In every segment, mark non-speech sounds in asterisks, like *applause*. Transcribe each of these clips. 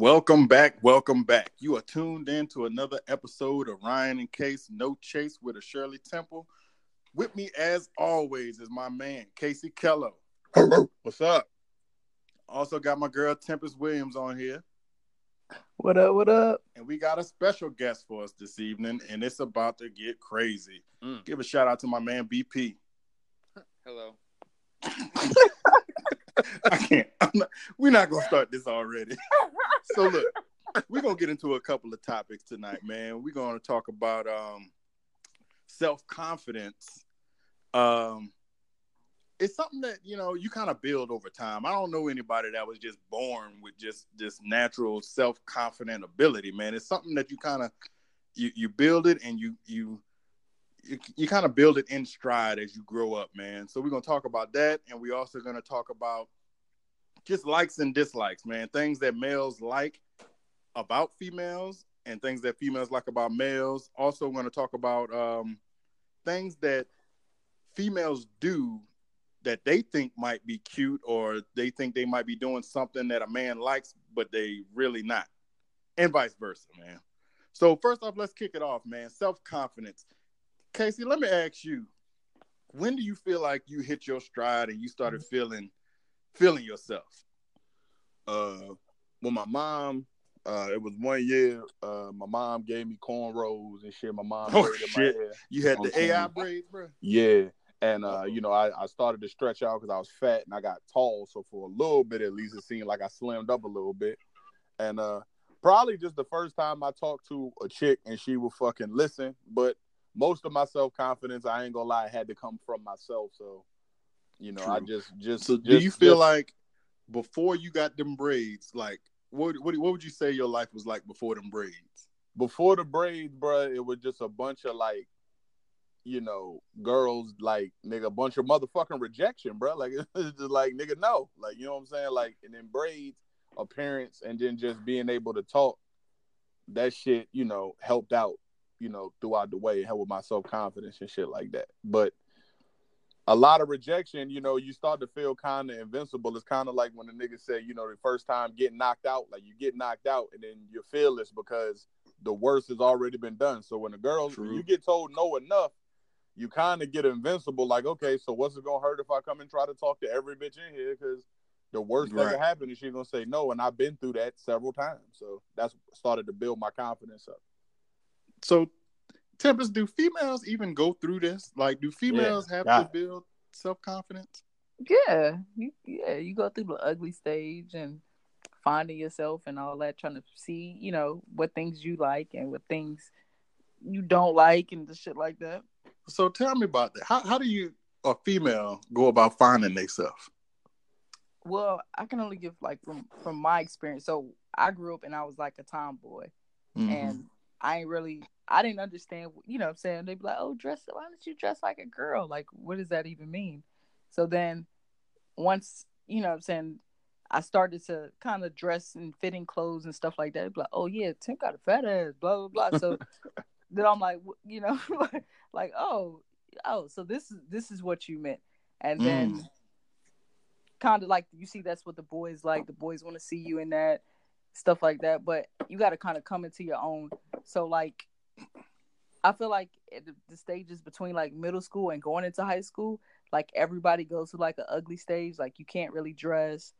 Welcome back, welcome back. You are tuned in to another episode of Ryan and Case No Chase with a Shirley Temple. With me, as always, is my man Casey Kello. Hello. What's up? Also got my girl Tempest Williams on here, What up? What up? and we got a special guest for us this evening, and it's about to get crazy. Mm. Give a shout out to my man BP. Hello. *laughs* I can't. I'm not, we're not gonna start this already. *laughs* so look, we're gonna get into a couple of topics tonight, man. We're gonna talk about um self confidence. Um, it's something that you know you kind of build over time. I don't know anybody that was just born with just this natural self confident ability, man. It's something that you kind of you you build it and you you you, you kind of build it in stride as you grow up, man. So we're gonna talk about that, and we're also gonna talk about just likes and dislikes, man. Things that males like about females, and things that females like about males. Also, we're gonna talk about um, things that females do that they think might be cute, or they think they might be doing something that a man likes, but they really not, and vice versa, man. So first off, let's kick it off, man. Self confidence. Casey, let me ask you, when do you feel like you hit your stride and you started feeling feeling yourself? Uh, when my mom, uh, it was one year. Uh, my mom gave me cornrows and shit. My mom Oh, shit. my hair. You had the AI braids, bro. Yeah, and uh, you know, I, I started to stretch out because I was fat and I got tall. So for a little bit, at least, it seemed like I slimmed up a little bit. And uh, probably just the first time I talked to a chick and she would fucking listen. But most of my self confidence, I ain't gonna lie, had to come from myself. So, you know, I just just. So do you feel just- like before you got them braids, like what what what would you say your life was like before them braids? before the braids, bruh, it was just a bunch of like, you know, girls like nigga, a bunch of motherfucking rejection, bruh. Like *laughs* it's just like nigga, no, like you know what I'm saying, like and then braids, appearance, and then just being able to talk. That shit, you know, helped out, you know, throughout the way helped with my self confidence and shit like that. But a lot of rejection, you know, you start to feel kind of invincible. It's kind of like when the nigga say, you know, the first time getting knocked out, like you get knocked out and then you're fearless because the worst has already been done. So when the girl, when True. you get told no enough, you kind of get invincible. Like, okay, so what's it gonna hurt if I come and try to talk to every bitch in here? Because the worst that Right. can happen is she's gonna say no, and I've been through that several times. So that's started to build my confidence up. So Tempest, do females even go through this? Like, do females have to build self confidence? Yeah, you, yeah. You go through the ugly stage and finding yourself and all that, trying to see, you know, what things you like and what things you don't like and the shit like that. So tell me about that. How how do you a female go about finding themselves? Well, I can only give like from from my experience. So I grew up and I was like a tomboy, Mm-hmm. and I ain't really, I didn't understand. You know, what I'm saying they'd be like, "Oh, dress. Why don't you dress like a girl? Like, what does that even mean?" So then, once you know, what I'm saying I started to kind of dress and fitting clothes and stuff like that. Like, "Oh yeah, Tim got a fat ass." Blah blah blah. So *laughs* then I'm like, you know, *laughs* like, oh, oh, so this is this is what you meant, and then. Mm. Kind of like you see, that's what the boys like. The boys want to see you in that stuff like that. But you got to kind of come into your own. So like, I feel like at the, the stages between like middle school and going into high school, like everybody goes through like an ugly stage. Like you can't really dress.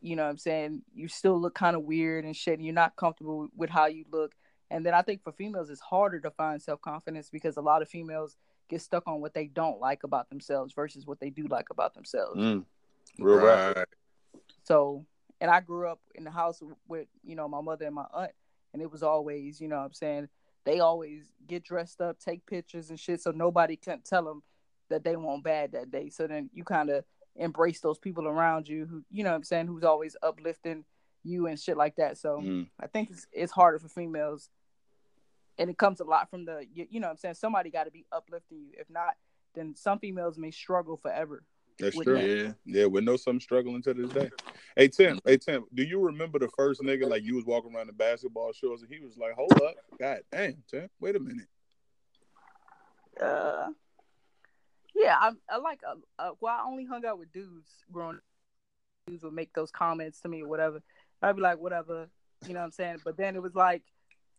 You know what I'm saying? You still look kind of weird and shit. And you're not comfortable with how you look. And then I think for females, it's harder to find self confidence because a lot of females get stuck on what they don't like about themselves versus what they do like about themselves. Mm. Real rap. Right. So, and I grew up in the house with, you know, my mother and my aunt, and it was always, you know what I'm saying, they always get dressed up, take pictures and shit, so nobody can tell them that they want bad that day. So then you kind of embrace those people around you who, you know what I'm saying, who's always uplifting you and shit like that. So Mm. I think it's, it's harder for females. And it comes a lot from the, you, you know what I'm saying, somebody got to be uplifting you. If not, then some females may struggle forever. That's true. that. Yeah, yeah. We know some struggling to this day. Hey Tim, hey Tim, do you remember the first nigga like you was walking around the basketball shores and he was like, "Hold up, God damn, Tim, wait a minute." Uh, yeah, I, I like. Uh, uh, well, I only hung out with dudes growing. up. Dudes would make those comments to me or whatever. I'd be like, whatever. You know what I'm saying? But then it was like,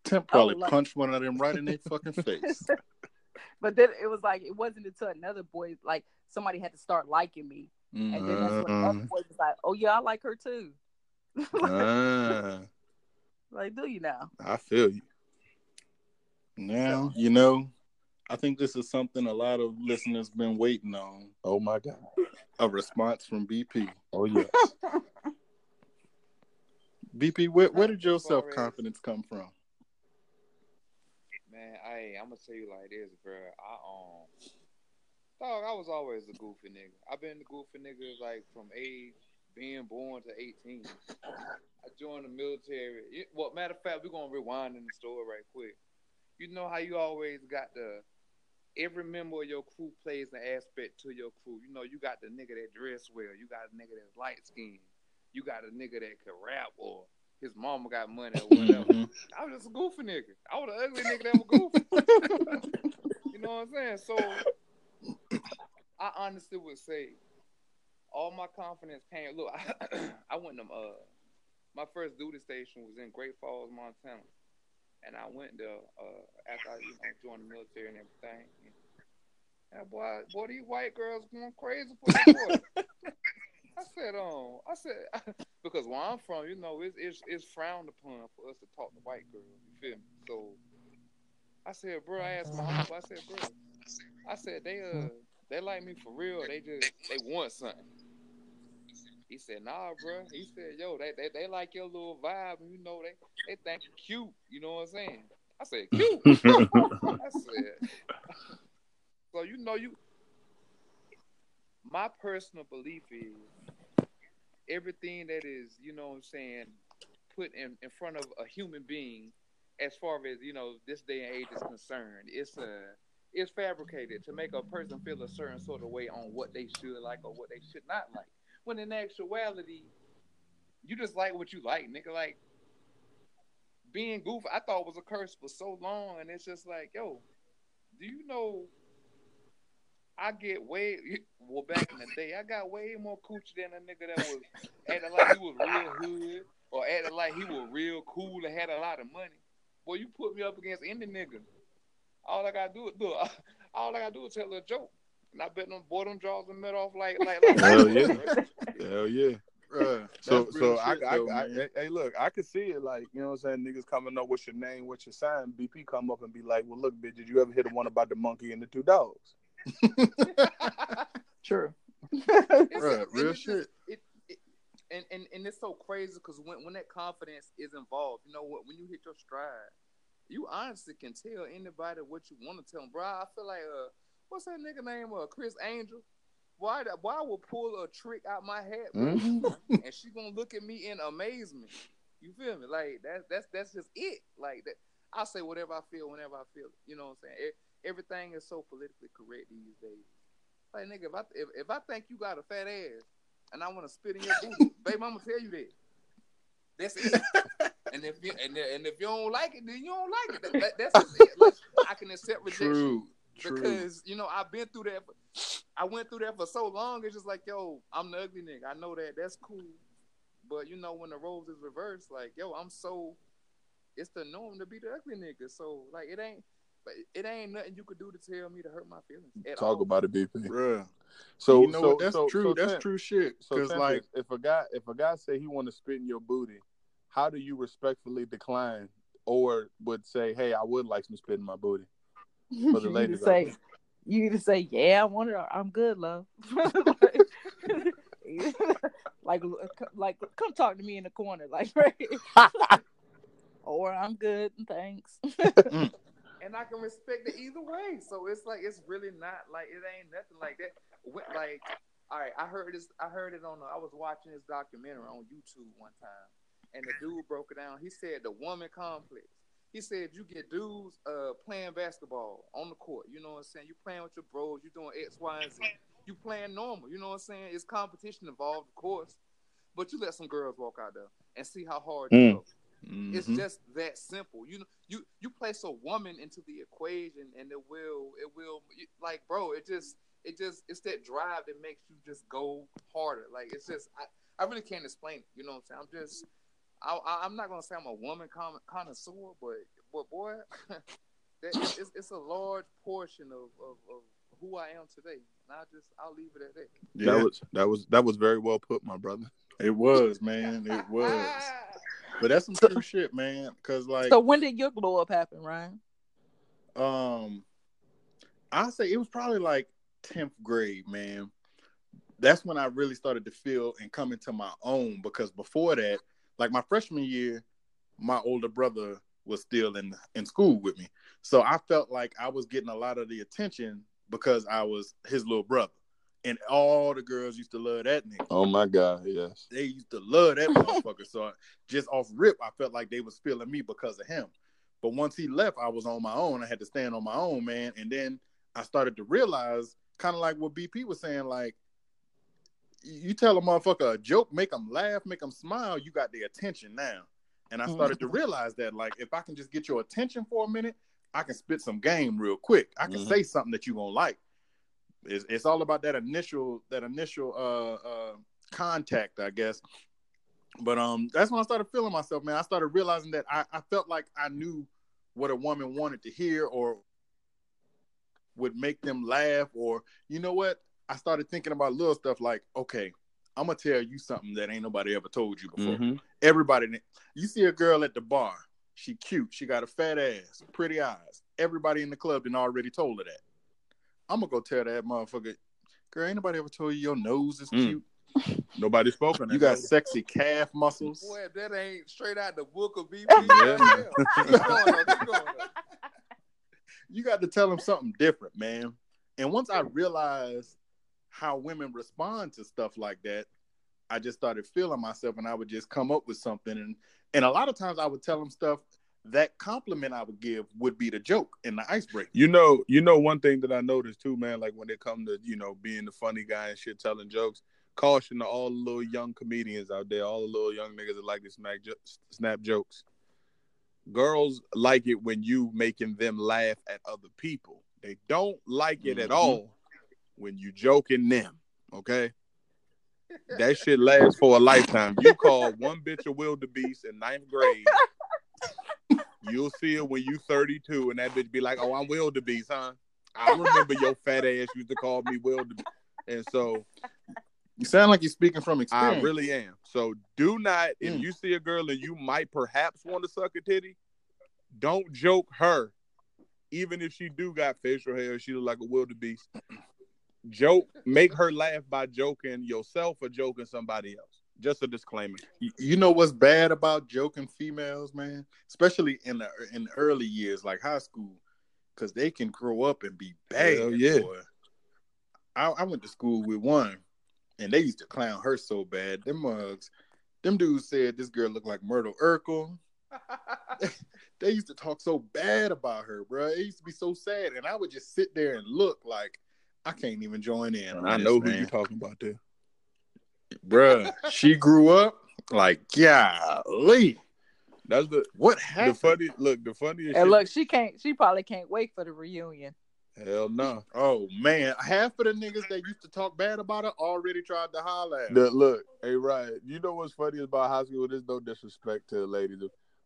Temp probably Oh, like- punched one of them right in their fucking face. *laughs* but then it was like it wasn't until another boy, like somebody had to start liking me, and then that's when the other Uh, boy was like, "Oh yeah, I like her too." *laughs* uh, like, do you now? I feel you. now you know. I think this is something a lot of listeners been waiting on. Oh my god. A response from BP. Oh yes. *laughs* BP, where, where did your self confidence come from? Man, I I'm gonna tell you like this, bro. I um, dog, I was always a goofy nigga. I've been a goofy nigga like from age being born to 18. I joined the military. It, well, matter of fact, we're gonna rewind in the story right quick. You know how you always got the every member of your crew plays an aspect to your crew. You know, you got the nigga that dress well, you got a nigga that's light skinned, you got a nigga that can rap or his mama got money or whatever. *laughs* Mhm. I was just a goofy nigga. I was an ugly nigga that was goofy. *laughs* you know what I'm saying? So I honestly would say all my confidence came. Look, I, *clears throat* I went to uh my first duty station was in Great Falls, Montana, and I went there uh after I you know joined the military and everything. And boy, boy, these white girls going crazy for this boy. *laughs* I said, um, I said *laughs* because where I'm from, you know, it's it's, it's frowned upon for us to talk to white girls. You feel me? So I said, bro, I asked my uncle, I said, bro, I said they uh they like me for real. They just they want something. He said, nah, bro. He said, yo, they they, they like your little vibe, you know they they think you cute. You know what I'm saying? I said, cute. *laughs* I said, so you know you. My personal belief is everything that is, you know what I'm saying, put in, in front of a human being, as far as you know, this day and age is concerned, it's a it's fabricated to make a person feel a certain sort of way on what they should like or what they should not like. When in actuality, you just like what you like, nigga. Like being goofy, I thought was a curse for so long, and it's just like, yo, do you know? I get way *laughs* well back in the day. I got way more coochie than a nigga that was acting like he was real hood or acting like he was real cool and had a lot of money. Boy, you put me up against any nigga. All I gotta do is *laughs* look. All I gotta do is tell a joke, and I bet them boy them jaws are met off like like. like Hell yeah. *laughs* Hell yeah. Bruh, So so I, shit, I, though, I, man. hey look, I could see it like you know what I'm saying. Niggas coming up, what's your name, what's your sign? BP come up and be like, well, look, bitch, did you ever hear the one about the monkey and the two dogs? *laughs* True. It's- Bruh, real it's just- shit. It, it, and, and and it's so crazy because when, when that confidence is involved, you know what? When you hit your stride, you honestly can tell anybody what you want to tell them, bro. I feel like uh, what's that nigga name? Uh, Criss Angel. Why? Why I will pull a trick out my hat, bro, and she gonna look at me in amazement. You feel me? Like that's that's that's just it. Like that. I say whatever I feel whenever I feel it. You know what I'm saying? Everything is so politically correct these days. Like nigga, if I if, if I think you got a fat ass and I want to spit in your booty, *laughs* baby, I'm gonna tell you that. That's it. *laughs* and if you and, and if you don't like it, then you don't like it. That, that- that's *laughs* just it. Like I can accept rejection True. True. because you know I've been through that. For, I went through that for so long. It's just like, yo, I'm the ugly nigga. I know that. That's cool. But you know when the roles is reversed, like, yo, I'm so. It's the norm to be the ugly nigga. So like, it ain't. But it ain't nothing you could do to tell me to hurt my feelings. At Talk all. about it, BP. Bruh. So you know so, what? That's so, true. so that's Tim- true shit. So Because Tempest, like, if a guy if a guy say he want to spit in your booty, how do you respectfully decline or would say, hey, I would like some spit in my booty? *laughs* For the you ladies either say, there. you either say, yeah, I want it, or I'm good, love. *laughs* *laughs* like, like, come talk to me in the corner, like, right? or I'm good, and thanks. and I can respect it either way. So it's like it's really not like it ain't nothing like that. When- Like, all right, I heard this. I heard it on. I was watching this documentary on YouTube one time, and the dude broke it down. He said the woman complex. He said you get dudes uh, playing basketball on the court. You know what I'm saying? You playing with your bros. You doing X, Y, and Z. You playing normal. You know what I'm saying? It's competition involved, of course, but you let some girls walk out there and see how hard you Mm. go. It's mhm. just that simple. You know, you you place a woman into the equation, and it will it will like, bro. It just it just it's that drive that makes you just go harder. Like it's just I, I really can't explain it. You know what I'm saying? I'm just I, I, I'm not gonna say I'm a woman con- connoisseur, but but boy, *laughs* that, it's, it's, it's a large portion of, of, of who I am today. And I just I'll leave it at that. Yeah, That was that was that was very well put, my brother. it was, man. It *laughs* was. But that's some true shit, man. Cause like So when did your glow up happen, Ryan? um I say it was probably like 10th grade, man. That's when I really started to feel and come into my own because before that, like my freshman year, my older brother was still in in school with me. So I felt like I was getting a lot of the attention because I was his little brother. And all the girls used to love that nigga. Oh my god, yes. They used to love that motherfucker. So just off rip, I felt like they was feeling me because of him. But once he left, I was on my own. I had to stand on my own, man. And then I started to realize, kind of like what BP was saying, like you tell a motherfucker a joke, make them laugh, make them smile, you got their attention now. And I started to realize that, like, if I can just get your attention for a minute, I can spit some game real quick. I can Mhm. say something that you gonna like. It's, it's all about that initial that initial uh uh contact, I guess. But um, that's when I started feeling myself, man. I started realizing that I, I felt like I knew what a woman wanted to hear or would make them laugh, or you know what? I started thinking about little stuff like, okay, I'm gonna tell you something that ain't nobody ever told you before. Mhm. Everybody, you see a girl at the bar, she cute, she got a fat ass, pretty eyes. Everybody in the club done already told her that. I'm gonna go tell that motherfucker, girl, ain't nobody ever told you your nose is Mm. cute. *laughs* Nobody spoken. You got sexy calf muscles. Boy, that ain't straight out the book of BP. Yeah, man. *laughs* Keep going, though, keep going, though. you got to tell them something different, man. And once I realized how women respond to stuff like that, I just started feeling myself, and I would just come up with something. And and a lot of times I would tell them stuff. That compliment I would give would be the joke and the icebreaker. You know, you know one thing that I noticed too, man. Like when it come to you know being the funny guy and shit, telling jokes. Caution to all the little young comedians out there, all the little young niggas that like to smack jo- snap jokes. Girls like it when you making them laugh at other people. They don't like it at Mhm. all when you joking them. Okay, that shit lasts for a lifetime. You call one bitch a wildebeest in ninth grade. You'll see it when you 32 and that bitch be like, "Oh, I'm wildebeest, huh?" I remember your fat ass used to call me wildebeest, and so You sound like you're speaking from experience. I really am. So do not, if Mm. you see a girl and you might perhaps want to suck a titty, don't joke her, even if she do got facial hair, she look like a wildebeest. Joke, make her laugh by joking yourself or joking somebody else. Just a disclaimer. You- know what's bad about joking females, man? Especially in the in the early years, like high school, because they can grow up and be bad. Hell yeah. boy. I, I went to school with one, and they used to clown her so bad. Them mugs, them dudes said this girl looked like Myrtle Urkel. *laughs* They used to talk so bad about her, bro. It used to be so sad, and I would just sit there and look like I can't even join in. on I this, know who you're talking about there. Bruh, she grew up like, golly, That's the what the funny look, the funniest And shit. look, she can't. She probably can't wait for the reunion. Hell no. Oh man, half of the niggas that used to talk bad about her already tried to holler at her. The, look, hey Ryan, you know what's funny about high school? There's no disrespect to the ladies,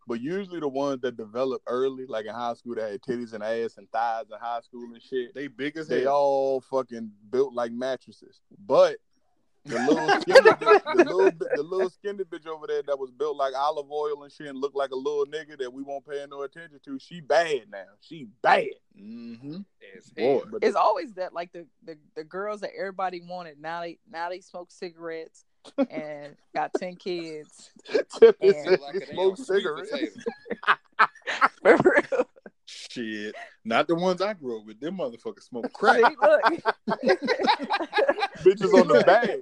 but usually the ones that develop early, like in high school, that had titties and ass and thighs in high school and shit, They big as they hell. all fucking built like mattresses. But the *laughs* little skinny, bitch, the little, the little skinny bitch over there that was built like Olive Oyl and shit and looked like a little nigga that we won't pay no attention to. She bad now. She bad. mm-hmm. As Boy, It's always that like the, the the girls that everybody wanted. Now they now they smoke cigarettes and got ten kids. Tippy Yeah. said Like she smoked cigarettes. *laughs* For real. shit. Not the ones I grew up with. Them motherfuckers smoke See, crack. look. *laughs* *laughs* Bitches on the bag.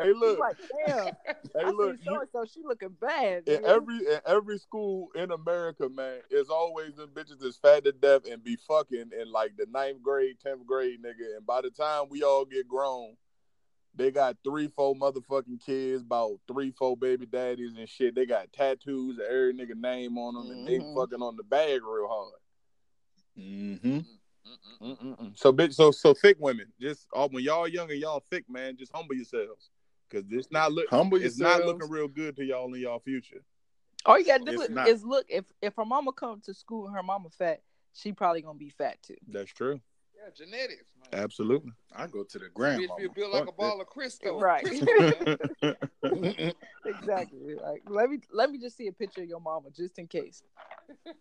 Hey, look. like, damn. Hey, I look. so You, so. She looking bad. in nigga. every in every school in America, man, it's always them bitches that's fat to death and be fucking in like the ninth grade, tenth grade, nigga. And by the time we all get grown, they got three, four motherfucking kids, about three, four baby daddies and shit. They got tattoos of every nigga name on them, and they Mhm. fucking on the bag real hard. Mm-hmm. Mm-mm. Mm-mm-mm. So bitch, so so thick women, just all when y'all young and y'all thick, man, just humble yourselves, cause it's not look, Humble it's yourselves. not looking real good to y'all in y'all future. All you gotta do It's is, not. is look if if her mama come to school and her mama fat, she probably gonna be fat too. That's true. Yeah, genetics, man. Absolutely. I go to the Bitch grandma. be built like a ball of Crisco. Right. *laughs* *laughs* Exactly. Like let me let me just see a picture of your mama just in case.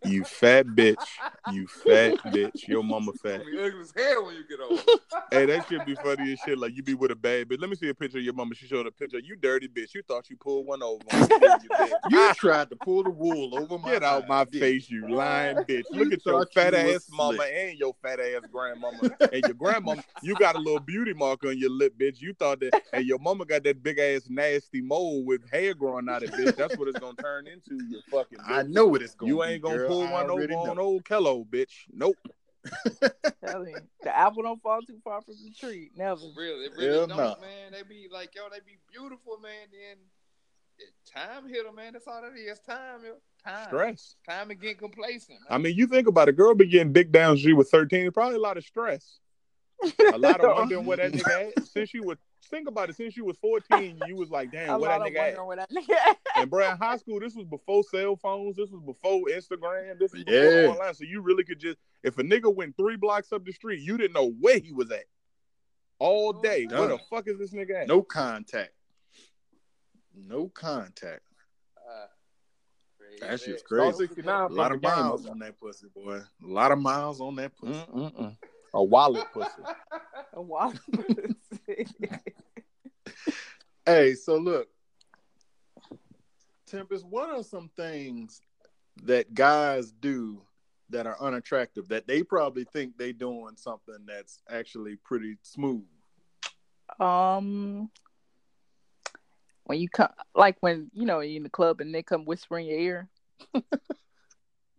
You fat bitch. You fat bitch. Your mama fat. You ugly as hell when you get old. *laughs* Hey, that should be funny as shit. Like you be with a bad bitch. Let me see a picture of your mama. She showed a picture. You dirty bitch. You thought you pulled one over. On you. You tried to pull the wool over my Get out my didn't face, you lying bitch. You Look at your thought you fat ass mama slick. and your fat ass grandmama. And your grandmama, you got a little beauty mark on your lip, bitch. You thought that, and your mama got that big ass nasty mole with hair growing out of it, bitch. That's what it's gonna turn into, you fucking I know what it's going You to ain't gonna girl. pull one over already on old Kello, bitch. Nope. *laughs* Tell you, the apple don't fall too far from the tree. Never. For real, it really Hell don't, nah. man. They be like, yo, they be beautiful, man. Then time hit them, man. That's all that is. Time, yo. Time. Stress. Time to get complacent. I mean, you think about it, girl be getting dick down she was 13, probably a lot of stress. A lot of wondering where that nigga at. Since she was think about it, since you was 14, you was like, *laughs* damn, a where lot that of nigga where that nigga at. And bro, in high school, this was before cell phones. This was before Instagram. This was before Yeah. online. So you really could just, if a nigga went three blocks up the street, you didn't know where he was at all day. Where the fuck is this nigga at? No contact. No contact. Uh, crazy. That shit's crazy. A lot of miles on that pussy, boy. A lot of miles on that pussy. Mm-mm-mm. A wallet pussy. *laughs* A wild *laughs* Hey, so look, Tempest, what are some things that guys do that are unattractive that they probably think they doing something that's actually pretty smooth? Um, when you come, like when you know you're in the club and they come whisper in your ear, *laughs*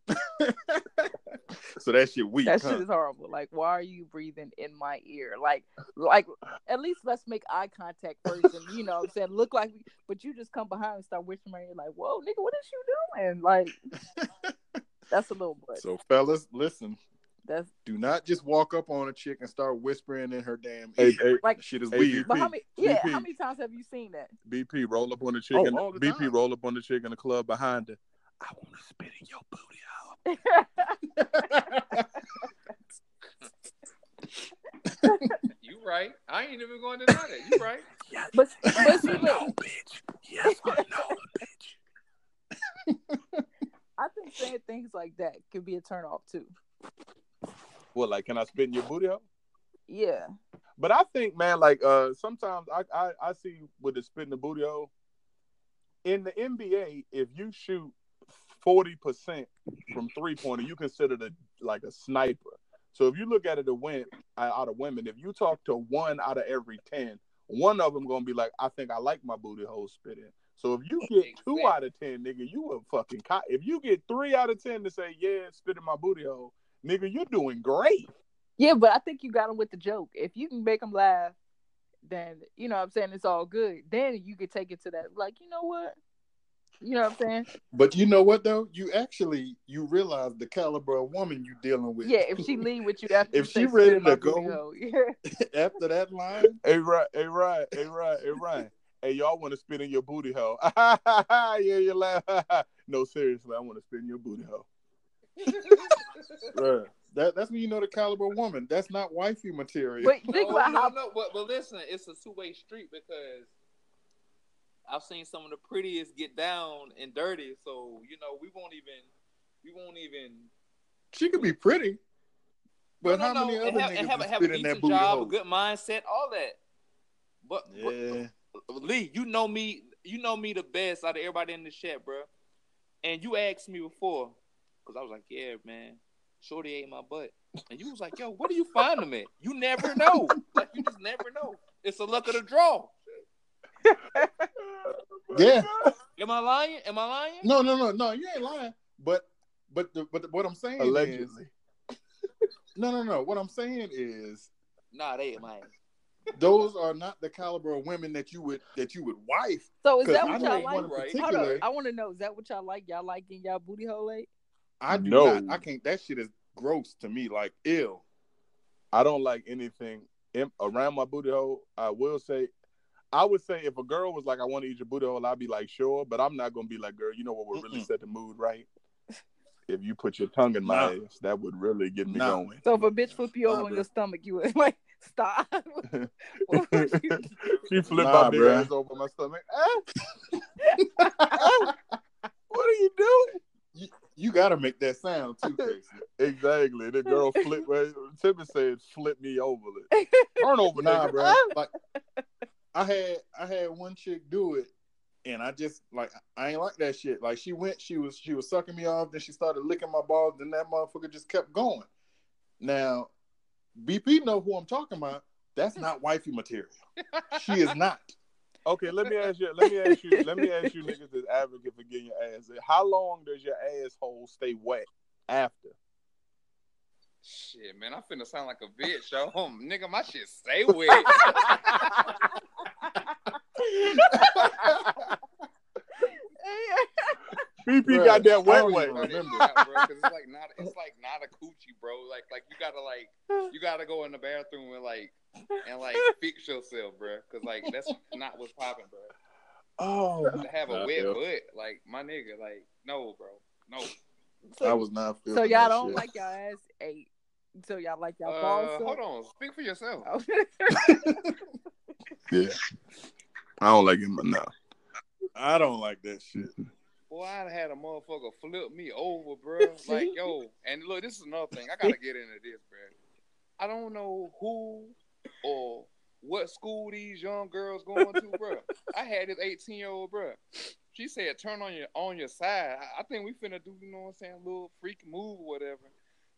*laughs* so that shit weak. that huh? shit is horrible. Like, why are you breathing in my ear? Like, like at least let's make eye contact first, and you know, what I'm saying look like, but you just come behind and start whispering in your ear, like, whoa, nigga, what is you doing? Like, *laughs* that's a little butt. So, fellas, listen. That's Do not just walk up on a chick and start whispering in her damn ear. hey, like, Shit is Hey, weird. but how many? Yeah, BP. how many times have you seen that? BP roll up on the chick Oh, and all the BP time. roll up on the chick in the club behind her. I want to spit in your booty hole. You right. I ain't even going to deny that. You right. Yes, But but yes see, or look, no, bitch. Yes or no, bitch. I think saying things like that could be a turnoff too. Well, like, can I spit in your booty hole? Yeah. But I think, man, like, uh, sometimes I, I, I see with the spit in the booty hole. In the NBA, if you shoot forty percent from three pointer, you consider it like a sniper. So if you look at it, a win uh, out of women, if you talk to one out of every ten, one of them gonna be like, I think I like my booty hole spitting. So if you get two out of ten, nigga, you a fucking co- If you get three out of ten to say, yeah, spit in my booty hole, nigga, you're doing great. Yeah, but I think you got them with the joke. If you can make them laugh, then you know what I'm saying it's all good. Then you could take it to that, like you know what, you know what I'm saying? But you know what though? You actually you realize the caliber of woman you dealing with. Yeah, if she *laughs* leave with you after If she ready "Spit in my to booty go- *laughs* *laughs* after that line, Hey, right, hey, right, hey, right, hey, right. Hey, y'all want to spin in your booty hole? yeah, you laugh. no, seriously, I want to spin your booty hole. bruh, that that's when you know the caliber of woman. That's not wifey material. But think oh, no, about no, how no, but, but listen, it's a two way street because I've seen some of the prettiest get down and dirty. So you know, we won't even, we won't even. she could be pretty, but No, no, how many no, other and have, niggas and have, a- have spit a in that decent booty job, hole? a good mindset, all that. But, but yeah, Lee, you know me, you know me the best out of everybody in the chat, bro. And you asked me before, because I was like, yeah, man, Shorty ate my butt. And you was like, yo, what do you find them at? You never know. *laughs* like, you just never know. It's a luck of the draw. *laughs* yeah. *laughs* Am I lying? Am I lying? No, no, no, no. You ain't lying. But but the, but the, what I'm saying is *laughs* no, no, no. What I'm saying is Nah, they ain't mine. those are not the caliber of women that you would that you would wife. So is that I what know y'all like? Right. Hold on, I want to know. Is that what y'all like? Y'all like getting y'all booty hole ate? I do No. not. I can't. That shit is gross to me. Like ill. I don't like anything around my booty hole. I will say, I would say if a girl was like, "I want to eat your booty hole," I'd be like, "Sure," but I'm not gonna be like, "Girl, you know what would really Mm-mm. set the mood right?" If you put your tongue in my Nah. ass, that would really get me Nah. going. So if a bitch flip you over Nah, on bruh. your stomach, you would *laughs* like stop. *laughs* You *laughs* do? she flipped Nah, my big ass over my stomach. Ah. What are you doing? You, you got to make that sound too, Casey. Exactly. The girl flip. Well, Timmy said, "Flip me over." it. Turn over, Nah, nigga. bro. Like I had I had one chick do it, and I just like I ain't like that shit. Like she went, she was she was sucking me off, then she started licking my balls, then that motherfucker just kept going. Now, BP know who I'm talking about. That's not wifey material. She is not. *laughs* Okay, let me ask you. Let me ask you. Let me ask you, niggas, this advocate for getting your ass. How long does your asshole stay wet after? Shit, man, I'm finna sound like a bitch, yo. *laughs* Nigga, my shit stay wet. *laughs* BP got that wet don't wet. it's remember. not, bro, 'cause it's like not it's like not a coochie, bro. Like like you gotta like you gotta go in the bathroom and like and like fix yourself, bro. Cause like that's not what's popping, bro. Oh, To have a wet yeah. butt, like my nigga, like no, bro, no. I was not. So y'all don't shit. like y'all ass ate. So y'all like y'all Uh, balls. hold on, speak for yourself. on. *laughs* *laughs* yeah. I don't like him enough. I don't like that shit. *laughs* Boy, I had a motherfucker flip me over, bro. *laughs* Like, yo, and look, this is another thing. I gotta get into this, bro. I don't know who or what school these young girls going to, bro. I had this 18 year old, bro. She said, "Turn on your on your side." I, I think we finna do, you know what I'm saying, a little freak move or whatever.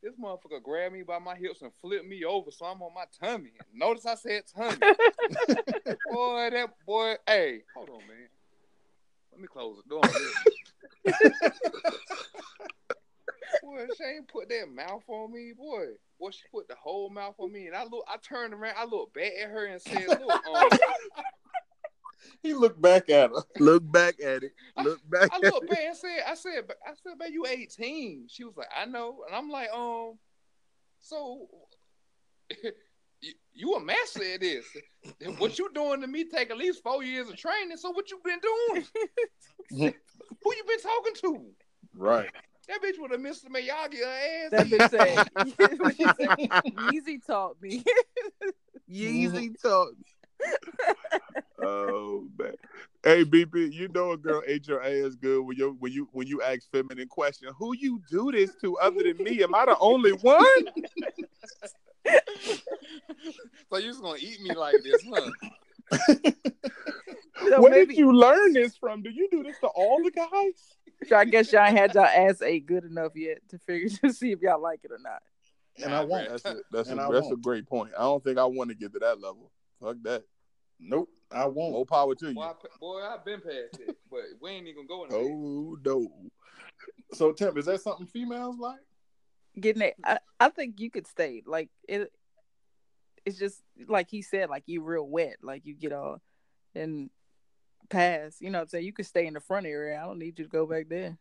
This motherfucker grabbed me by my hips and flipped me over, so I'm on my tummy. Notice I said tummy. *laughs* boy, that boy. Hey, hold on, man. Let me close the door. *laughs* Boy, she ain't put that mouth on me, boy. Boy, she put the whole mouth on me, and I look. I turned around. I looked back at her and said, "Look, um, *laughs* He looked back at her. Look back at it. Look back I at looked back and said, I said, I said, man, you 18. She was like, I know. And I'm like, um, so *laughs* you, you a master at this. What you doing to me take at least four years of training. So what you been doing? *laughs* Who you been talking to? Right. That bitch would have Mr. Miyagi her ass. that bitch said, what she me. Easy taught me. Yeezy oh man. Hey BP, you know a girl ate your ass good when you when you when you ask feminine question, who you do this to other than me? Am I the only one? so you just gonna eat me like this, huh? *laughs* So Where maybe, did you learn this from? Do you do this to all the guys? so I guess y'all had y'all ass ate good enough yet to figure *laughs* to see if y'all like it or not. And I won't. That's a, that's And a, I that's a great point. I don't think I want to get to that level. Fuck that. Nope. I won't. More power to Boy, you. I, boy, I've been past it, *laughs* but we ain't even going. there. Oh no. So, Temp, is that something females like? Getting it, I, I think you could stay. Like it, it's just like he said, like you real wet, like you get all and pass. You know what I'm saying? You could stay in the front area. I don't need you to go back there.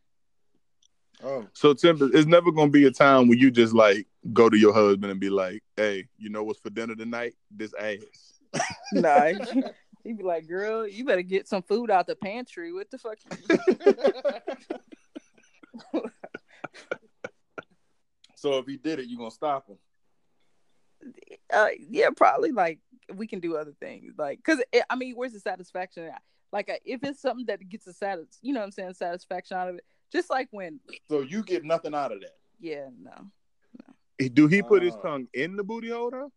Oh, So Tim, it's never gonna be a time where you just like go to your husband and be like, "Hey, you know what's for dinner tonight? This ass." Nah, he'd be like, "Girl, you better get some food out the pantry. What the fuck?" *laughs* *laughs* so if he did it, you gonna stop him? uh, yeah, probably like we can do other things, like because I mean, where's the satisfaction? Like uh, if it's something that gets a satis, you know what I'm saying, satisfaction out of it. Just like when, So you get nothing out of that. yeah, no, Do he put his Oh. tongue in the booty hole though?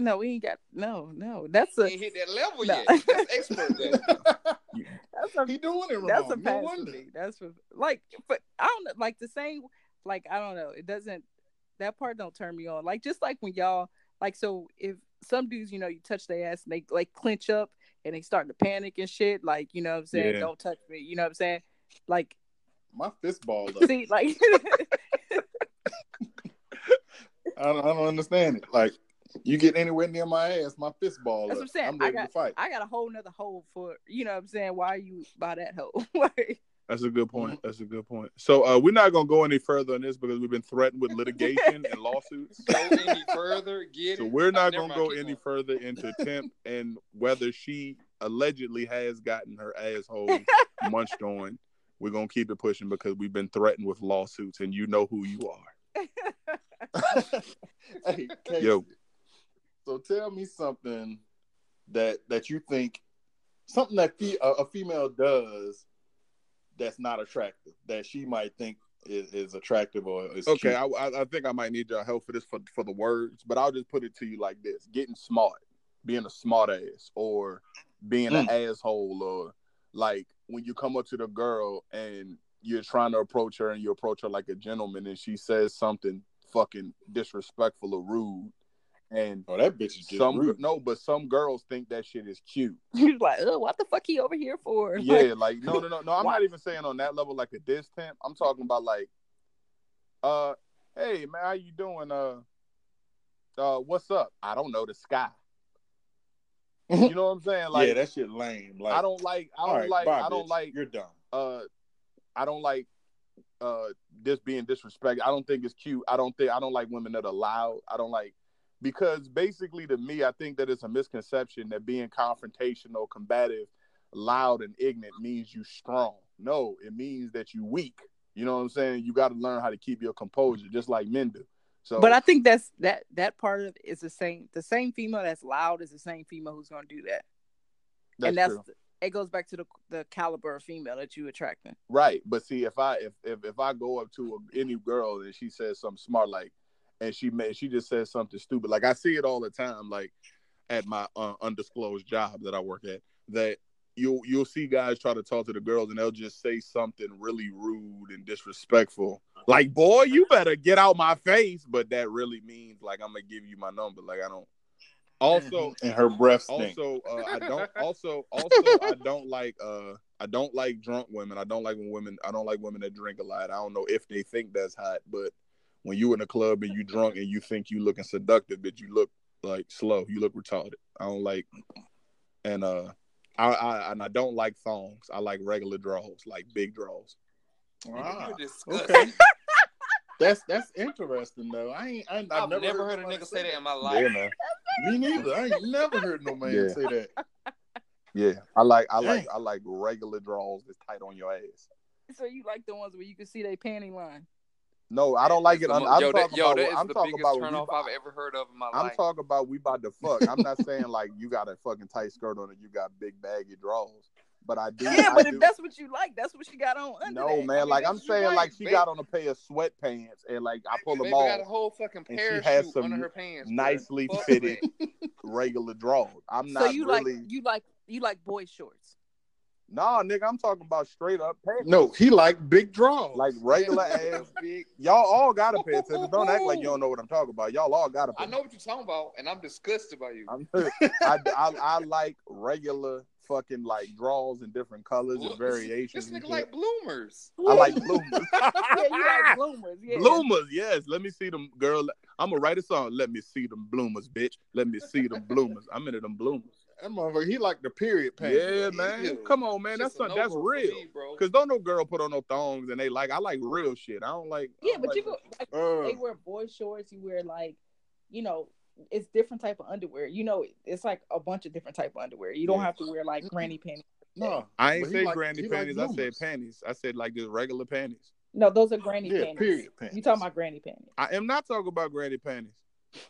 No, we ain't got no, no. That's a ain't hit that level No. yet. That's expert. There. *laughs* that's a he doing it wrong. that's a no wonder. That's for like, but I don't know, like the same, like I don't know. It doesn't that part don't turn me on. Like just like when y'all like so if some dudes, you know, you touch their ass and they like clench up and they start to panic and shit, like you know what I'm saying, Yeah. don't touch me, you know what I'm saying? Like My fist balled up. see, like *laughs* *laughs* I don't, I don't understand it. Like you get anywhere near my ass, my fist ball That's up. what I'm saying. I'm I ready got- to fight. I got a whole nother hole for you know what I'm saying, why are you by that hole? *laughs* That's a good point. That's a good point. So uh, we're not gonna go any further on this because we've been threatened with litigation and *laughs* lawsuits. Go any further, get So we're not Never gonna go any going. further into *laughs* Temp and whether she allegedly has gotten her asshole munched on. We're gonna keep it pushing because we've been threatened with lawsuits, and you know who you are. hey, Casey, Yo. So tell me something that that you think something that fe- a, a female does that's not attractive that she might think is, is attractive or is Okay. I, I I think I might need your help for this for for the words, but I'll just put it to you like this: getting smart, being a smart ass, or being an mm. asshole, or like when you come up to the girl and you're trying to approach her and you approach her like a gentleman and she says something fucking disrespectful or rude, and Oh, that bitch is just some rude. no, but some girls think that shit is cute. *laughs* You're like, oh, what the fuck he over here for? Yeah, like no, no, no, no. I'm *laughs* not even saying on that level like a diss temp. I'm talking about like, uh, hey man, how you doing? Uh, uh, what's up? I don't know the sky. *laughs* You know what I'm saying? Like, yeah, that shit lame. Like I don't like, I don't right, like, bye, I don't bitch. like, You're done. uh, I don't like, uh, this being disrespected. I don't think it's cute. I don't think I don't like women that are loud. I don't like because basically to me, I think that it's a misconception that being confrontational, combative, loud, and ignorant means you strong. No, it means that you weak. You know what I'm saying? You got to learn how to keep your composure, just like men do. So, But I think that's that that part of is the same. The same female that's loud is the same female who's gonna do that, that's and that's true. it. Goes back to the the caliber of female that you attracting. Right, but see, if I if if, if I go up to a, any girl and she says something smart, like, and she may she just says something stupid, like I see it all the time, like at my uh, undisclosed job that I work at, that you'll you'll see guys try to talk to the girls and they'll just say something really rude and disrespectful, like, boy, you better get out my face, but that really means like I'm gonna give you my number, like I don't. Also, *laughs* and her breath stink. also uh, i don't *laughs* also also i don't like uh i don't like drunk women i don't like when women i don't like women that drink a lot i don't know if they think that's hot but when you in a club and you drunk and you think you looking seductive but you look like slow you look retarded i don't like and uh I, I and I don't like thongs. I like regular draws, like big draws. Ah, okay. *laughs* that's that's interesting though. I ain't. I, I've, I've never, never, heard a nigga say that in my life. Yeah, man. Me neither. I ain't never heard no man Yeah. say that. Yeah, I like I like I like regular draws that's tight on your ass. So you like the ones where you can see their panty line. No, I don't like it. I'm, the mo- I'm yo, that, talking yo, about. that what- is I'm the talking biggest about. turn we off buy- I've ever heard of in my I'm life. talking about we about to fuck. I'm not saying like you got a fucking tight skirt on and you got big baggy draws, but I do. *laughs* Yeah, I but do. if that's what you like, that's what she got on. Under no that. I man, mean, like I'm saying, like she babe. got on a pair of sweatpants and like I pull them Baby got a whole fucking pair. she has some under her pants. nicely fitted *laughs* regular draws. I'm So not you really. like you like you like boy shorts. Nah, nigga, I'm talking about straight up pants. No, he like big draws. Like regular ass. *laughs* big. Y'all all gotta pay attention. Don't act like you don't know what I'm talking about. Y'all all gotta pay I know what you're talking about, and I'm disgusted by you. I'm, I, I, I like regular fucking like draws in different colors and variations. This nigga shit. like bloomers. I like bloomers. *laughs* yeah, you like bloomers. Yeah. Bloomers, yes. Let me see them, girl. I'm gonna write a song. Let me see them bloomers, bitch. Let me see them bloomers. I'm into them bloomers. That motherfucker, he like the period pants. Yeah, man. Ew. Come on, man. That's Shit's a not, that's real. me, bro. Cause don't no girl put on no thongs and they like. I like real shit. I don't like. Yeah, don't but like- you go like Uh, they wear boy shorts. You wear like, you know, it's different type of underwear. You know, it's like a bunch of different type of underwear. You don't Yeah. have to wear like granny panties. no, I ain't say like- granny he like panties. I said panties. I said like just regular panties. No, those are granny Yeah, panties. period panties. You talking about granny panties? I am not talking about granny panties.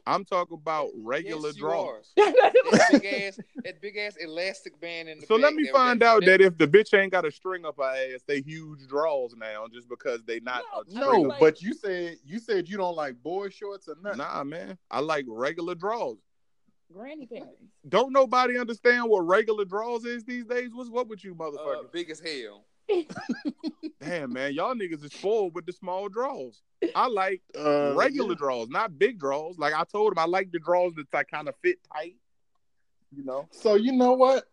I'm talking about regular yes, you draws. *laughs* that big ass, that big ass elastic band in the So let me find out that if the bitch ain't got a string up her ass, they huge draws now just because they not No, a I No, string like- but you said you said you don't like boy shorts or nothing. Nah, man. I like regular draws. granny panties. Don't nobody understand what regular draws is these days? What's what with you uh, big as hell. *laughs* Damn, man. Y'all niggas is spoiled with the small draws. I like *laughs* Uh, regular yeah. draws, not big draws. Like I told him, I like the draws that like kind of fit tight. You know? So you know what?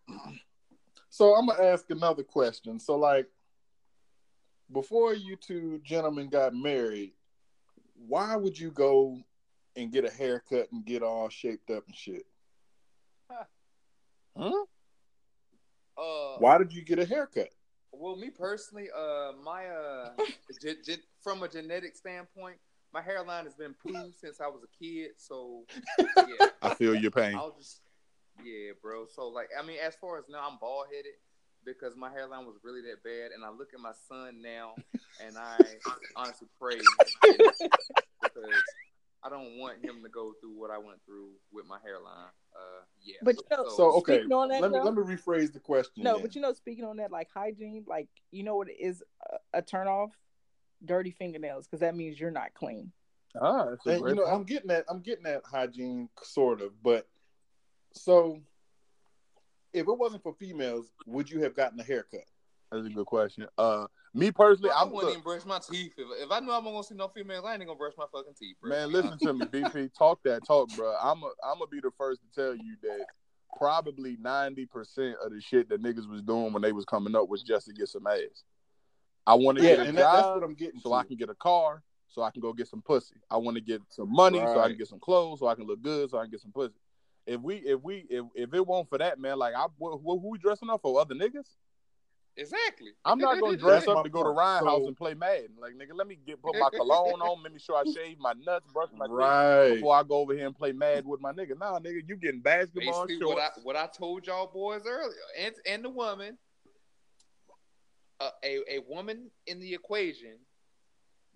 So I'm gonna ask another question. So like, before you two gentlemen got married, why would you go and get a haircut and get all shaped up and shit? Huh? Uh, Why did you get a haircut? Well, me personally, uh, my uh, *laughs* ge- ge- from a genetic standpoint, my hairline has been poo since I was a kid. So yeah, *laughs* I feel your pain. I'll just yeah, bro. So like, I mean, as far as now, I'm bald headed because my hairline was really that bad, and I look at my son now, and I honestly pray because I don't want him to go through what I went through with my hairline. Uh, yeah. But you know, So okay, Speaking on that, let me though- let me rephrase the question. No, then. but you know, speaking on that, like hygiene, like you know what is a, a turn off? Dirty fingernails, because that means you're not clean. Ah, And, you know, point. I'm getting that. I'm getting that hygiene sort of, but so if it wasn't for females, would you have gotten a haircut? That's a good question. Uh, me personally, I I'm wouldn't look, even brush my teeth. If, if I knew I wasn't gonna see no females, I ain't gonna brush my fucking teeth, bro. man. Listen to me, BP. *laughs* Talk that talk, bro. I'm a, I'm gonna be the first to tell you that probably ninety percent of the shit that niggas was doing when they was coming up was just to get some ass. I want to Yeah, get a and that, that's job what I'm getting. so to. I can get a car, so I can go get some pussy. I want to get some money so I can get some clothes, so I can look good, so I can get some pussy. If we, if we, if, if it won't for that, man, like I, wh- wh- who we dressing up for? Other niggas? Exactly. I'm not gonna dress That's up my to go to point. Ryan So- House and play Madden. Like nigga, let me get put my cologne on, let me sure I *laughs* shave my nuts, brush my teeth before I go over here and play Madden with my nigga. Nah, nigga, you getting basketball Basically, what I shorts. what I told y'all boys earlier, and and the woman, uh, a a woman in the equation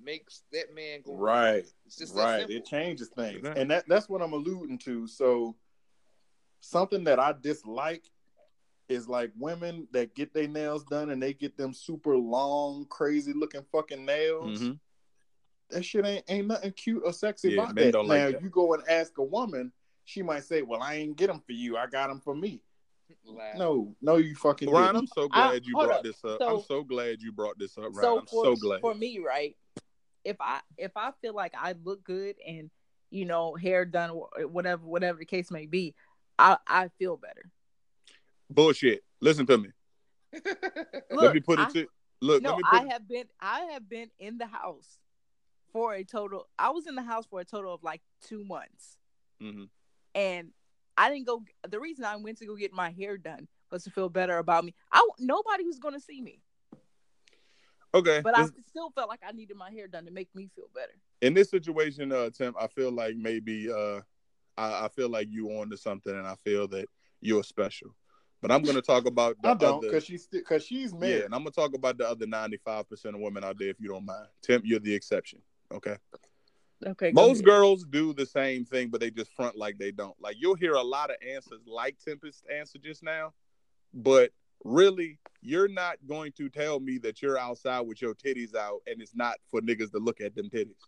makes that man go Right. It's just right. simple. It changes things, and that that's what I'm alluding to. So something that I dislike is like women that get their nails done and they get them super long, crazy looking fucking nails. Mhm. That shit ain't ain't nothing cute or sexy Yeah, about men that. don't now, like that. you go and ask a woman, she might say, "Well, I ain't get them for you. I got them for me." Laugh. No, no, you fucking Ryan, didn't. I'm so I- glad you brought up. this up. So- I'm so glad you brought this up, Ryan. so I'm for, so glad. for me, right? If I if I feel like I look good and you know hair done, wh- whatever whatever the case may be, I I feel better. Bullshit. Listen to me. *laughs* let me put it I- to look. no, let me put I have been I have been in the house for a total. I was in the house for a total of like two months, Mhm. and I didn't go. The reason I went to go get my hair done was to feel better about me. I nobody was going to see me, Okay, but I still felt like I needed my hair done to make me feel better. in this situation, uh, Tim, I feel like maybe uh, I, I feel like you on to something, and I feel that you're special. But I'm gonna talk about the I don't because she's because she's Yeah, and I'm gonna talk about the other 95 percent of women out there, if you don't mind. Tim, you're the exception. Okay. Okay, Most ahead. girls do the same thing, but they just front like they don't. Like you'll hear a lot of answers like Tempest answered just now, but really, you're not going to tell me that you're outside with your titties out and it's not for niggas to look at them titties.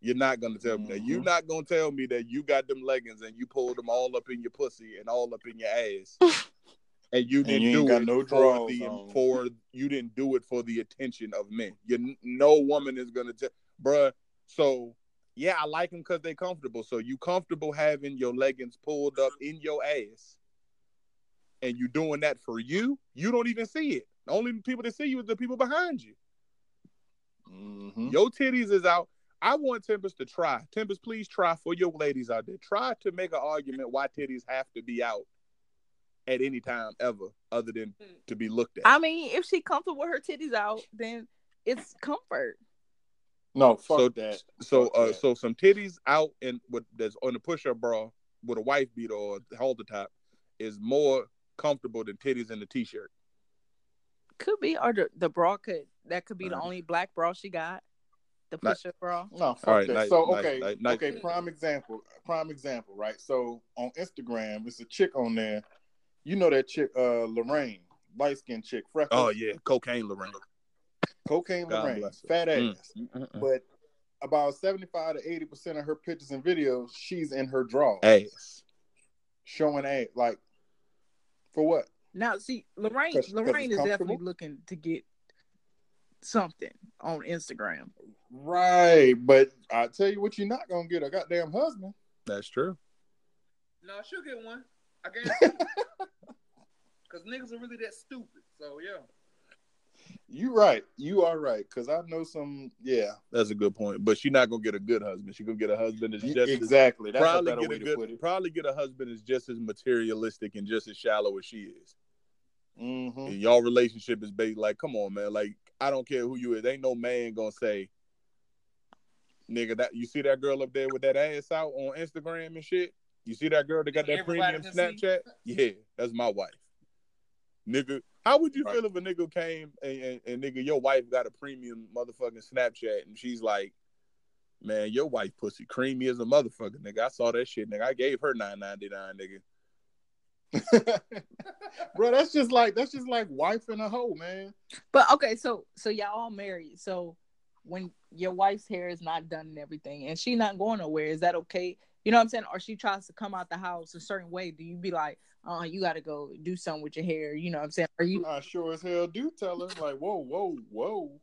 You're not gonna tell me that. You're Mhm. not gonna tell me that you got them leggings and you pulled them all up in your pussy and all up in your ass. *laughs* And you didn't you do it no for the on. for you didn't do it for the attention of men. You no woman is gonna tell, bruh. So yeah, I like them because they comfortable. So you comfortable having your leggings pulled up in your ass, and you doing that for you. You don't even see it. The only people that see you is the people behind you. Mhm. Your titties is out. I want Tempest to try. Tempest, please try for your ladies out there. Try to make an argument why titties have to be out at any time ever, other than to be looked at. I mean, if she comfortable with her titties out, then it's comfort. No, fuck so that. so Fuck uh that. so some titties out and with that's on the push-up bra with a wife beater or halter top is more comfortable than titties in the t-shirt. Could be, or the, the bra could that could be the Uh, only black bra she got. The push up bra. No, fuck All right, that. nice, so okay, nice, nice. okay. Prime example. Prime example. Right. So on Instagram, it's a chick on there. You know that chick, uh, Lorraine, light skinned chick, freckles. Oh yeah, cocaine Lorraine. cocaine God Lorraine, fat ass. Mm, mm, mm. But about seventy five to eighty percent of her pictures and videos, she's in her drawers, Ass. showing ass. Like for what? Now, see, Lorraine 'cause Lorraine it's is definitely looking to get something on Instagram. Right. But I tell you what, you're not gonna get a goddamn husband. That's true. No, she'll get one. I guarantee. *laughs* Because niggas are really that stupid. So yeah. You right. You are right. Cause I know some. Yeah. That's a good point. But she's not gonna get a good husband. She gonna get a husband that's just as- exactly. That's a probably better get way a to good put it. probably get a husband that's just as materialistic and just as shallow as she is. Mm-hmm. And y'all relationship is based like, come on, man. Like, I don't care who you is. Ain't no man gonna say, nigga, that you see that girl up there with that ass out on Instagram and shit. You see that girl that got that Everybody premium can see? Snapchat? Yeah, that's my wife. Nigga, how would you Right. feel if a nigga came and, and, and nigga, your wife got a premium motherfucking Snapchat and she's like, man, your wife pussy creamy as a motherfucker, nigga. I saw that shit, nigga. I gave her nine ninety nine, nigga. *laughs* Bro, that's just like that's just like wife and a hoe, man. But okay, so so y'all all married. So when your wife's hair is not done and everything, and she not going nowhere, is that okay? You know what I'm saying? Or she tries to come out the house a certain way, do you be like, uh, you got to go do something with your hair? You know what I'm saying? Are you? I sure as hell do tell her like, whoa, whoa, whoa.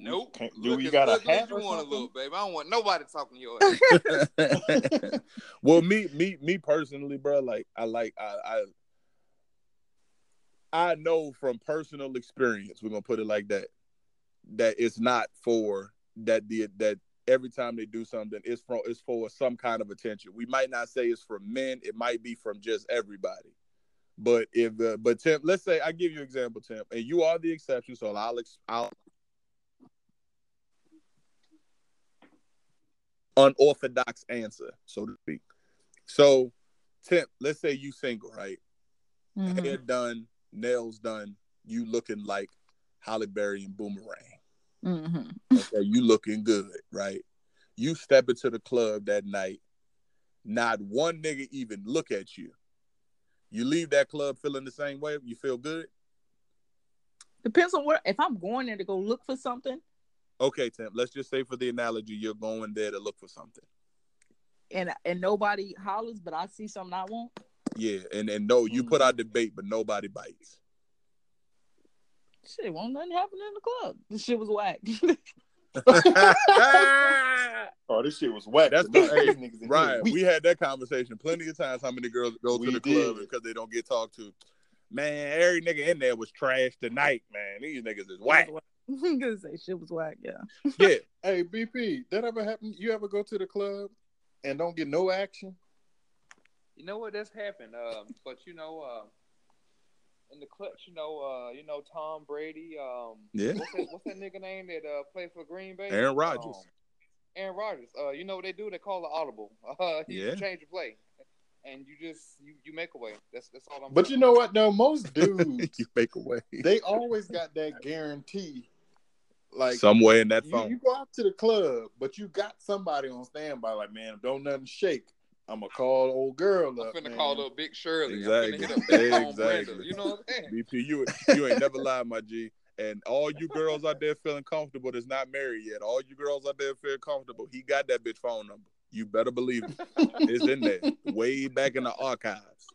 Nope. Can't- do Look you got a ugly as hat you or want to something? look, baby. I don't want nobody talking to you. *laughs* *laughs* well, me, me, me personally, bro. Like, I like, I, I, I know from personal experience. We're gonna put it like that. That it's not for that the that every time they do something, it's for it's for some kind of attention. We might not say it's from men. It might be from just everybody. But if uh, but Tim, let's say I give you an example, Tim, and you are the exception. So I'll ex- I'll unorthodox answer, so to speak. So, Tim, let's say you single, right? Mhm. Hair done, nails done, you looking like Halle Berry and Boomerang. Mhm. Okay, you looking good, right? You step into the club that night, not one nigga even look at you. You leave that club feeling the same way. You feel good. Depends on where. If I'm going there to go look for something, Okay, Tim. Let's just say for the analogy, you're going there to look for something. and and nobody hollers, but I see something I want. Yeah, and and no, you put out the bait, but nobody bites. Shit, won't nothing happen in the club. This shit was whack. *laughs* Oh, this shit was whack. That's tonight. the- These niggas Right. here We had that conversation plenty of times. How many girls go to We the club because they don't get talked to? Man, every nigga in there was trash tonight, man. These niggas is whack. *laughs* I'm gonna say shit was whack. Yeah. *laughs* Yeah. Hey, BP, that ever happen? You ever go to the club and don't get no action? You know what? That's happened. Um, but you know, uh, in the clutch, you know, uh, you know Tom Brady. Um, Yeah. What's that, what's that nigga name that uh played for Green Bay? Aaron Rodgers. Um, Aaron Rodgers. Uh, you know what they do? They call it audible. *laughs* Uh, you Yeah. change the play, and you just you, you make a way. That's that's all I'm. But you saying. know what? though? most *laughs* dudes you make a way. they always got that guarantee. Like Somewhere in that you, phone. you go out to the club, but you got somebody on standby. Like, man, don't nothing shake, I'm gonna call old girl I'm up. finna man. call up Big Shirley. Exactly. I'm finna hit *laughs* up Exactly. You know what I'm saying? BP, you you ain't never lied, my G. And all you girls out there feeling comfortable that's not married yet. All you girls out there feeling comfortable. He got that bitch phone number. You better believe it. It's in there. Way back in the archives.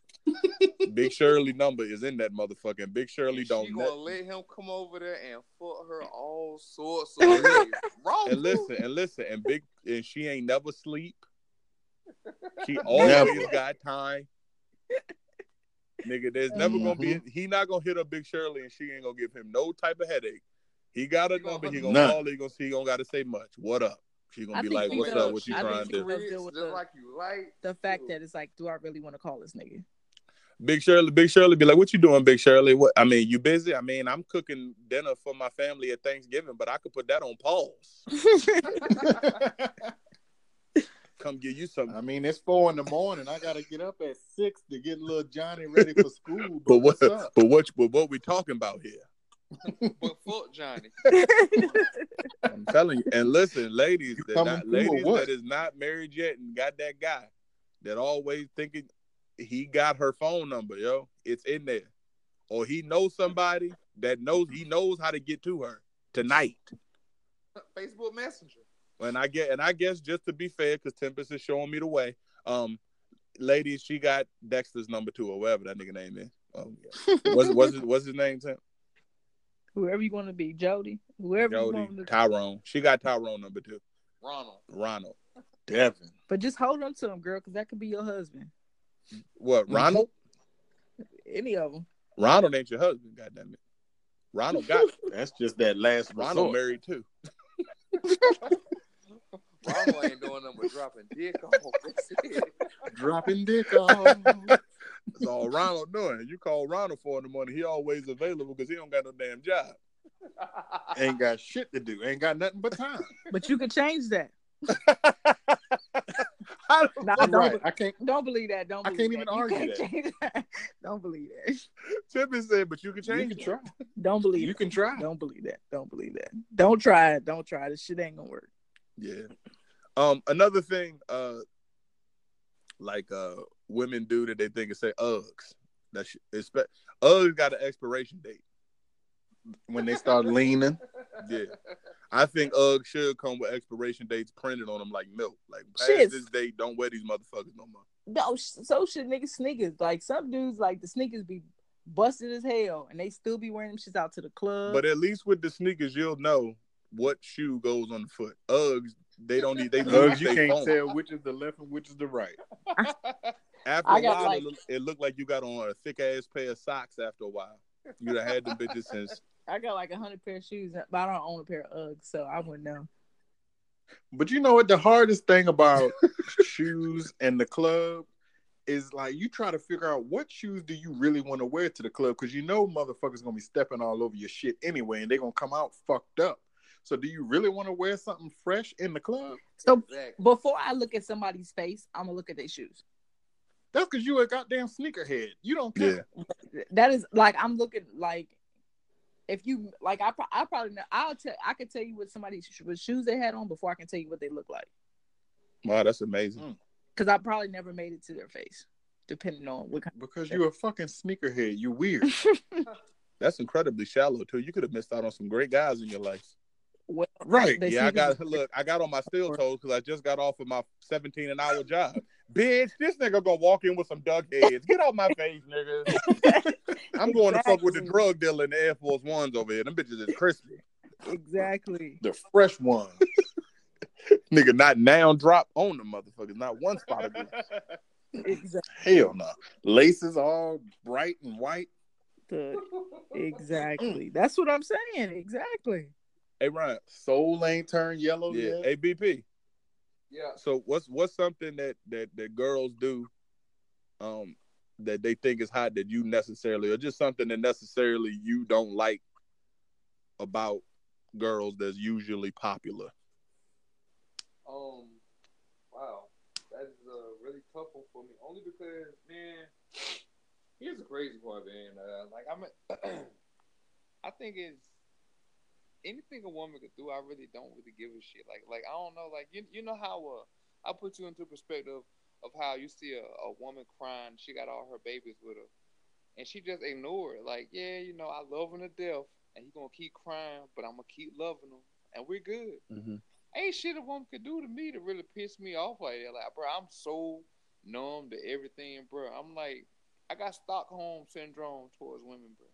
Big Shirley number is in that motherfucking. Big Shirley And don't she gonna let him come over there and fuck her all sorts of *laughs* ways. Wrong. and listen and listen and big and she ain't never sleep. She *laughs* always got time. Nigga, there's never gonna be Mm-hmm. he not gonna hit up Big Shirley and she ain't gonna give him no type of headache. He got a He gonna- number, he gonna None. call, he gonna see, he gonna gotta say much. What up? She gonna I be like, What's up? What you I trying to do? we- deal with just the- like you like The fact that it's like, do I really want to call this nigga? Big Shirley, Big Shirley be like, What you doing, Big Shirley? What I mean, you busy? I mean, I'm cooking dinner for my family at Thanksgiving, but I could put that on pause. *laughs* *laughs* Come get you some I mean, it's four in the morning. I gotta get up at six to get little Johnny ready for school. *laughs* but what what's up? but what but what we talking about here? but fuck Johnny. *laughs* I'm telling you. And listen, ladies, You that not, through or ladies what? that is not married yet and got that guy that always thinking he got her phone number, yo. It's in there. Or he knows somebody that knows he knows how to get to her tonight. Facebook Messenger. And I get and I guess just to be fair, because Tempest is showing me the way. Um, ladies, she got Dexter's number two or whatever that nigga name is. Oh *laughs* yeah. what's what's his, what's his name, Tim? Whoever you want to be, Jody. Whoever you want to Tyrone. She got Tyrone number two. Ronald. Ronald. Devin. But just hold on to him, girl, because that could be your husband. What? Ronald? Any of them. Ronald ain't your husband, goddamn it. Ronald got *laughs* That's just that last Ronald resort. married too. *laughs* Ronald ain't doing nothing but dropping dick off. That's. *laughs* Dropping dick off. That's all Ronald doing. You call Ronald for in the morning, he always available because he don't got no damn job. Ain't got shit to do. Ain't got nothing but time. *laughs* But you could change that. *laughs* I don't- Nah, I'm don't, right. I can't. don't believe that. Don't. I can't even that. You argue can't that. that. Don't believe that. Tippy said, but you can You change can it. try. Don't believe. You it. can try. Don't believe that. Don't believe that. Don't try it. Don't try it. This shit ain't gonna work. Yeah. Um. Another thing, uh, like uh, women do that they think is say Uggs. That sh- expect Uggs got an expiration date. When they start *laughs* leaning, Yeah. *laughs* I think Uggs should come with expiration dates printed on them like milk. Like past Shit. this date, don't wear these motherfuckers no more. No, so should niggas sneakers. Like some dudes, like the sneakers be busted as hell, and they still be wearing them shits out to the club. But at least with the sneakers, you'll know what shoe goes on the foot. Uggs, they don't need they lose Uggs, you they can't foam. tell which is the left and which is the right. *laughs* After I a while, like- it, it looked like you got on a thick ass pair of socks. After a while, you'd have had them bitches since. I got like a hundred pair of shoes, but I don't own a pair of Uggs, so I wouldn't know. But you know what? The hardest thing about *laughs* shoes and the club is like you try to figure out what shoes do you really want to wear to the club because you know motherfuckers gonna be stepping all over your shit anyway, and they're gonna come out fucked up. So do you really want to wear something fresh in the club? So Exactly. before I look at somebody's face, I'm gonna look at their shoes. That's because you a goddamn sneakerhead. You don't care. Yeah, That is like I'm looking like if you like I I probably know I'll tell I could tell you what somebody's what shoes they had on before I can tell you what they look like wow, that's amazing. Hmm. Because I probably never made it to their face, depending on what kind. Because you're a fucking sneakerhead. You're weird. *laughs* That's incredibly shallow too. You could have missed out on some great guys in your life. Well, Right. yeah, I got *laughs* look. I got on my *laughs* steel toes because I just got off of my 17 an hour job. *laughs* Bitch, this nigga gonna walk in with some duck heads. Get off my face, nigga. I'm going to fuck with the drug dealer in the Air Force Ones over here. Them bitches is crispy. exactly. the fresh one. nigga, not now drop on the motherfuckers. Not one spot of it. Exactly. Hell no. Laces all bright and white. Mm. Exactly. That's what I'm saying. Exactly. Hey Ryan. Soul ain't turned yellow Yeah. yet. Hey BP. Yeah. So what's what's something that that that girls do, um, that they think is hot that you necessarily, or just something that necessarily you don't like about girls that's usually popular. Um, wow, that is a really tough one for me. Only because, man, here's the crazy part, man. Uh, like I'm, a, *clears throat* I think it's anything a woman could do. I really don't really give a shit. Like, like I don't know. Like you, you know how uh, I put you into perspective of how you see a, a woman crying. She got all her babies with her, and she just ignore it. Like, yeah, you know, I love him to death, and he gonna keep crying, but I'm gonna keep loving him, and we're good ain't shit a woman could do to me to really piss me off like that. Like, bro, I'm so numb to everything, bro. I'm like, I got Stockholm syndrome towards women, bro.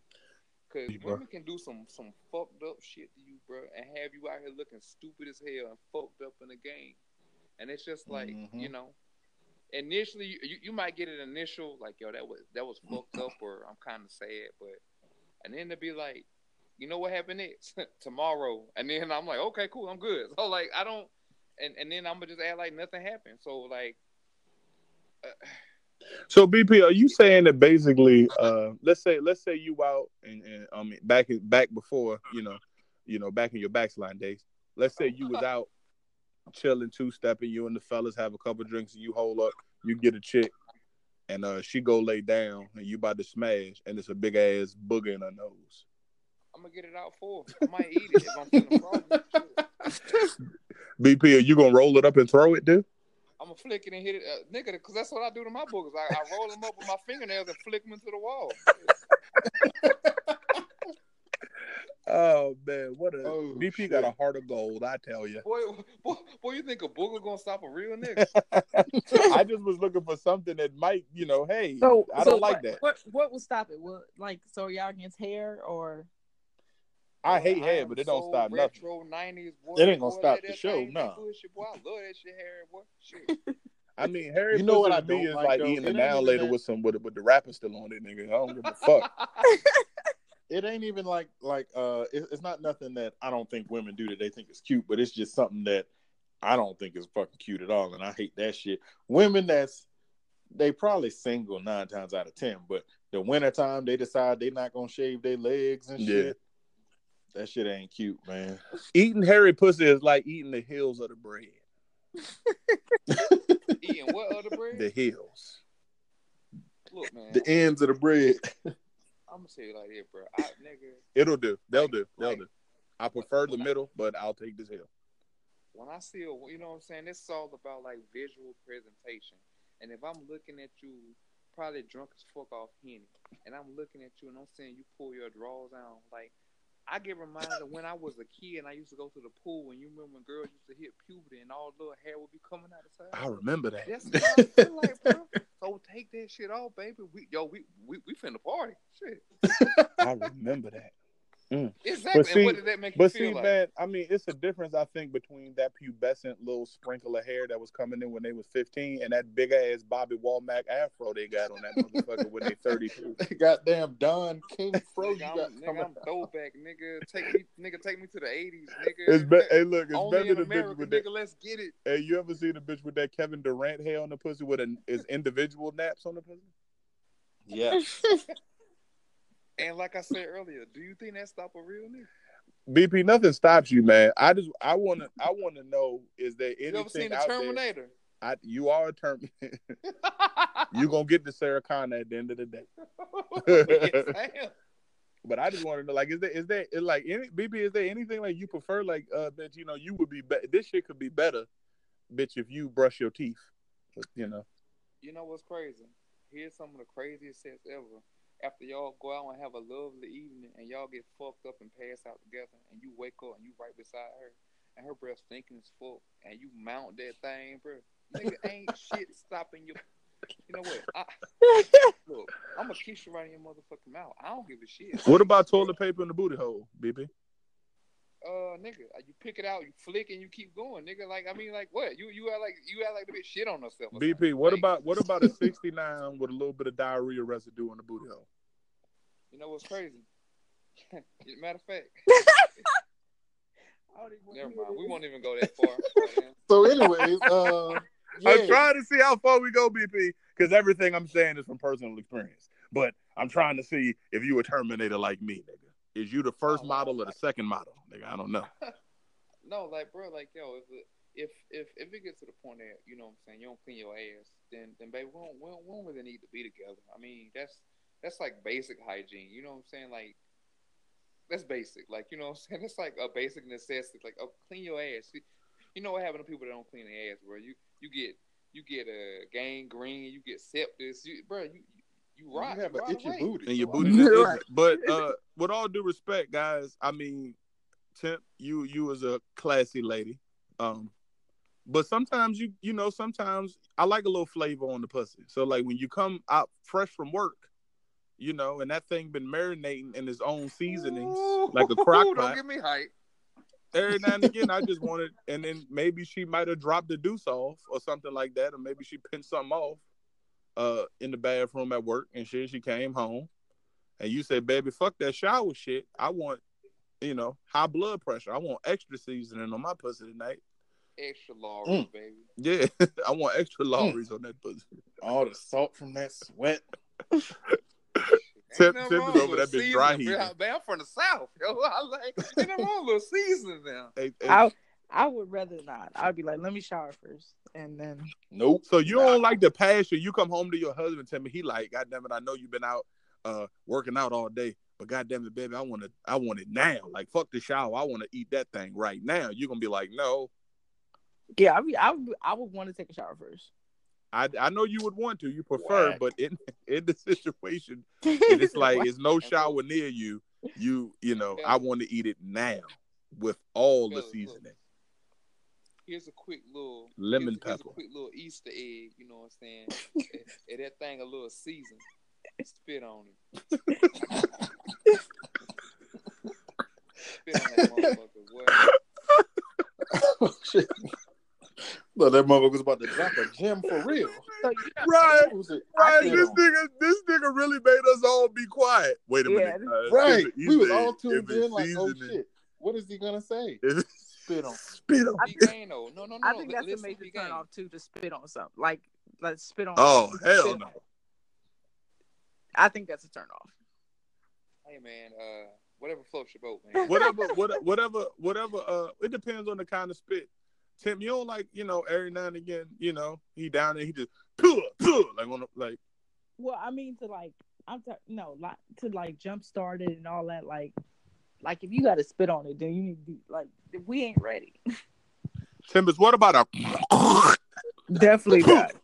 Cause bro. women can do some some fucked up shit to you, bro, and have you out here looking stupid as hell and fucked up in the game. And it's just like, Mhm. you know, initially you, you, you might get an initial like, yo, that was that was fucked up, or I'm kind of sad, but and then to be like, you know what happened next *laughs* tomorrow, and then I'm like, okay, cool, I'm good. So like, I don't, and and then I'm gonna just act like nothing happened. So like, uh, So BP, are you saying that basically, uh, let's say let's say you out and, and I mean back back before you know, you know back in your backslide days. Let's say you was out chilling, two stepping, you and the fellas have a couple drinks, and you hold up, you get a chick, and uh, she go lay down, and you about to smash, and it's a big ass booger in her nose. I'm gonna get it out for. her. I might eat it if I'm feeling froggy. BP, are you gonna roll it up and throw it, dude? I'm gonna flick it and hit it, uh, nigga, because that's what I do to my boogers. I, I roll them up with my fingernails and flick them into the wall. *laughs* Oh man, what a Oh, BP shit. got a heart of gold, I tell you. Boy, boy, boy, you think a booger gonna stop a real nigga? *laughs* I just was looking for something that might, you know, hey, So I don't like what, that. What what will stop it? What like so are y'all against hair or I hate hair, but it don't so stop nothing. 90s, boy. It ain't gonna Boy, stop the show, thing be nah. I love that shit, hair, boy. *laughs* I mean, Harry You know what I to me don't is like, like though? eating It a now later that- with some with, with the wrapper still on it, nigga. I don't give a *laughs* fuck. It ain't even like like uh it, it's not nothing that I don't think women do that they think is cute, but it's just something that I don't think is fucking cute at all. And I hate that shit. Women that's they probably single nine times out of ten. But the winter time they decide they not gonna shave their legs and Yeah. shit. That shit ain't cute, man. Eating hairy pussy is like eating the hills of the bread. *laughs* Eating what other bread? The hills. Look, man. The ends of the bread. I'm gonna say it like this, bro. I, nigga, It'll do. They'll Like- do. They'll like- do. I prefer the middle, but I'll take this hill. when I see a, you know what I'm saying, it's all about like visual presentation. And if I'm looking at you, probably drunk as fuck off henny, and I'm looking at you and I'm saying you pull your drawers down, like I get reminded of when I was a kid and I used to go to the pool and you remember when girls used to hit puberty and all the little hair would be coming out of the side. I remember that. That's what I feel like, bro. So take that shit off, baby. We yo, we we, we finna party. Shit. *laughs* I remember that. Mm. Exactly. But see- and what did that make you But feel see, like? man, I mean, it's a difference, I think, between that pubescent little sprinkle of hair that was coming in when they was 15 and that big ass Bobby Womack afro they got on that motherfucker when they *laughs* 32. Goddamn Don King Fro. You Nigga, got I'm, nigga, I'm throwback, nigga. Take me, nigga, take me to the '80s, nigga. It's be- hey, look, it's Only better than America, bitch with nigga. that. Let's get it. Hey, you ever seen the bitch with that Kevin Durant hair on the pussy with an is individual naps on the pussy? Yeah. *laughs* And like I said earlier, do you think that stop a real nigga? BP, nothing stops you, man. I just I wanna I wanna know is there anything You ever seen the out there? Terminator? I, you are a term. *laughs* you gonna get the Sarah Connor at the end of the day. Yes. *laughs* But I just want to know, like, is there is there is like any BB? Is there anything like you prefer, like uh that you know you would be, be this shit could be better, bitch, if you brush your teeth, But, you know. You know what's crazy? Here's some of the craziest sets ever. After y'all go out and have a lovely evening and y'all get fucked up and pass out together and you wake up and you right beside her and her breath stinking as fuck and you mount that thing, bro. Nigga *laughs* ain't shit stopping you. You know what? I, look, I'm gonna kiss you right in your motherfucking mouth. I don't give a shit. What about toilet paper in the booty hole, BB? Uh, nigga, you pick it out, you flick, and you keep going, nigga. Like, I mean, like, what? You you act like you had like the bitch shit on herself. or BP, something. what Like, about what about a *laughs* sixty nine with a little bit of diarrhea residue on the booty hole? You know what's crazy? *laughs* Matter of fact, *laughs* never mind. We won't even go that far. So, anyways, uh, yeah. I'm trying to see how far we go, BP, because everything I'm saying is from personal experience. But I'm trying to see if you a Terminator like me, nigga. Is you the first Oh, model or the second model, nigga? I don't know. *laughs* no, like, bro, like, yo, if it, if if if it gets to the point that you know what I'm saying, you don't clean your ass, then then baby, we don't, we don't, we don't really need to be together. I mean, that's that's like basic hygiene. You know what I'm saying? Like, that's basic. Like, you know what I'm saying? *laughs* It's like a basic necessity. Like, oh, clean your ass. You know what happens to people that don't clean their ass, bro? You you get you get a gangrene, you get sepsis, you, bro. You you, you rot. you have you an itchy away. booty. And your booty I mean, just Right. But uh, with all due respect, guys, I mean, Temp, you you was a classy lady. Um, but sometimes you you know sometimes I like a little flavor on the pussy. So like when you come out fresh from work, you know, and that thing been marinating in its own seasonings like a crock Ooh, *laughs* Don't give me hype. Every now and again, I just *laughs* wanted, and then maybe she might have dropped the deuce off or something like that, or maybe she pinched something off uh in the bathroom at work and shit. She came home, and you said, "Baby, fuck that shower shit. I want, you know, high blood pressure. I want extra seasoning on my pussy tonight. Extra large, Mm. baby. Yeah, *laughs* I want extra lorries on that pussy. all the salt from that sweat. Tip- Ain't Tip is over that bitch dry bro. heaving. Man, I'm from the south, yo. *laughs* I like ain't nothing wrong with seasoning now. Hey, hey, I I would rather not. I'd be like, let me shower first, and then Nope. So you don't like the passion. You come home to your husband, tell me he like, God damn it, I know you've been out uh working out all day, but God damn it, baby, I want to, I want it now. Like fuck the shower, I want to eat that thing right now. You're gonna be like, no, yeah, I be, I would I would want to take a shower first. I I know you would want to, you prefer, Whack. but in *laughs* in the situation, *laughs* it's like it's no shower near you. You you know, I want to eat it now with all the seasoning. Here's a quick little Lemon here's, here's pepper. a quick little Easter egg. You know what I'm saying? and, and that thing a little season. Spit on it. Spit on that motherfucker. What? oh, shit. Look, that motherfucker was about to drop a gem for real. So you know, Right. What was it? Right, this nigga, this nigga really made us all be quiet. Wait a Yeah, minute, uh, Right. We was all egg. tuned in like, oh seasoning- shit. What is he gonna say? If it's Spit on. Spit on. I think- No, *laughs* no, no. I think Li- that's a major big turn game. off too to spit on something. Like like spit on. Oh, spit hell on no. it. I think that's a turn off. Hey man, uh, whatever floats your boat, man. *laughs* whatever, what, whatever, whatever. Uh, it depends on the kind of spit. Tim, you don't like, you know, every now and again, you know, he down there, he just puh, puh, like on, the, like, Well, I mean to like, I'm t- no, like to like jump start it and all that. Like, like if you got to spit on it, then you need to be like, we ain't ready. Timbers. What about a? Definitely not. *laughs*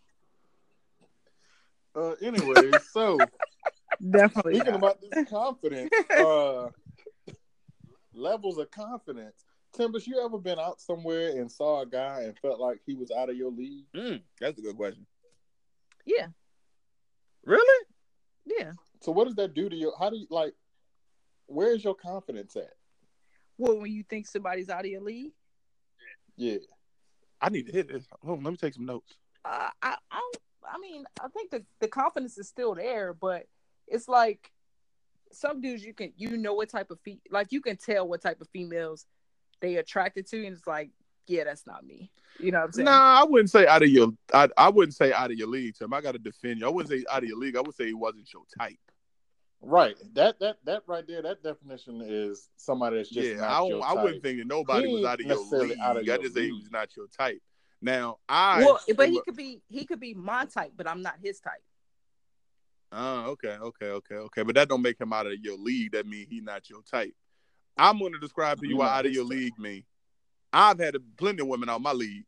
Uh, anyway, so *laughs* Definitely speaking not. about this confidence, uh, levels of confidence. Timbers, you ever been out somewhere and saw a guy and felt like he was out of your league? Mm, that's a good question. Yeah, Really? yeah. So what does that do to you? How do you like? Where's your confidence at? Well, when you think somebody's out of your league, Yeah. I need to hit this. Hold on, let me take some notes. uh, I, I, I mean, I think the the confidence is still there, but it's like some dudes you can you know what type of fe- like you can tell what type of females they attracted to, and it's like, yeah, that's not me. You know what I'm saying? Nah, I wouldn't say out of your. I, I wouldn't say out of your league, Tim. I got to defend you. I wouldn't say out of your league. I would say he wasn't your type. Right. That that that right there. That definition is somebody that's just yeah, not I, your don't, I wouldn't think that nobody He was out of your league. out of I your just say he was not your type. Now I. well, but he could be he could be my type, but I'm not his type. Oh, okay, okay, okay, okay. But that don't make him out of your league. That means he's not your type. I'm going to describe to you what out of your type. league mean. I've had a, plenty of women out my league.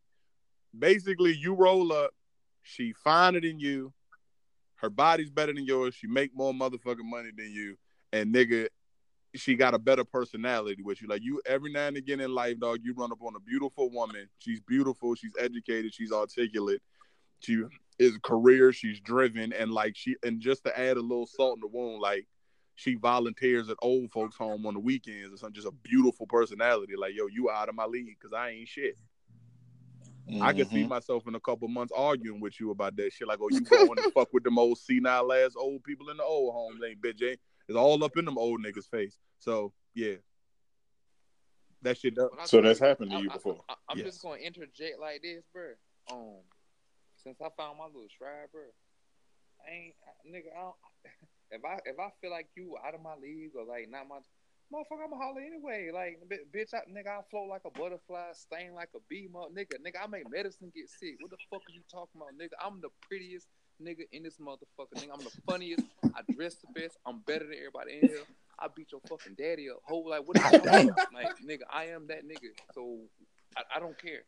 Basically, you roll up, she finer than you, her body's better than yours, she make more motherfucking money than you, and nigga, she got a better personality with you. Like you, every now and again in life, dog, you run up on a beautiful woman. She's beautiful, she's educated, she's articulate, she is career, she's driven, and like she, and just to add a little salt in the wound, like she volunteers at old folks' home on the weekends or something. Just a beautiful personality. Like, yo, you out of my league because I ain't shit. I could see Mhm. myself in a couple months arguing with you about that shit. Like, oh, you going *laughs* to fuck with them old senile ass old people in the old homes, ain't bitch? Ain't it's all up in them old niggas' face. So yeah, that shit. Does. When I So that's happened to I- you I- before? I, am Yes. just gonna interject like this, bro. Um, since I found my little stride, bro, I ain't I- nigga. I don't, *laughs* if I if I feel like you out of my league or like not my motherfucker, I'ma holler anyway. Like bi- bitch, I, nigga, I float like a butterfly, sting like a bee, mother, nigga. Nigga, I make medicine get sick. What the fuck are you talking about, nigga? I'm the prettiest nigga in this motherfucker, nigga. I'm the funniest. I dress the best. I'm better than everybody in here. I beat your fucking daddy up. Whole like what are you talking about? Like nigga, I am that nigga. So I, I don't care.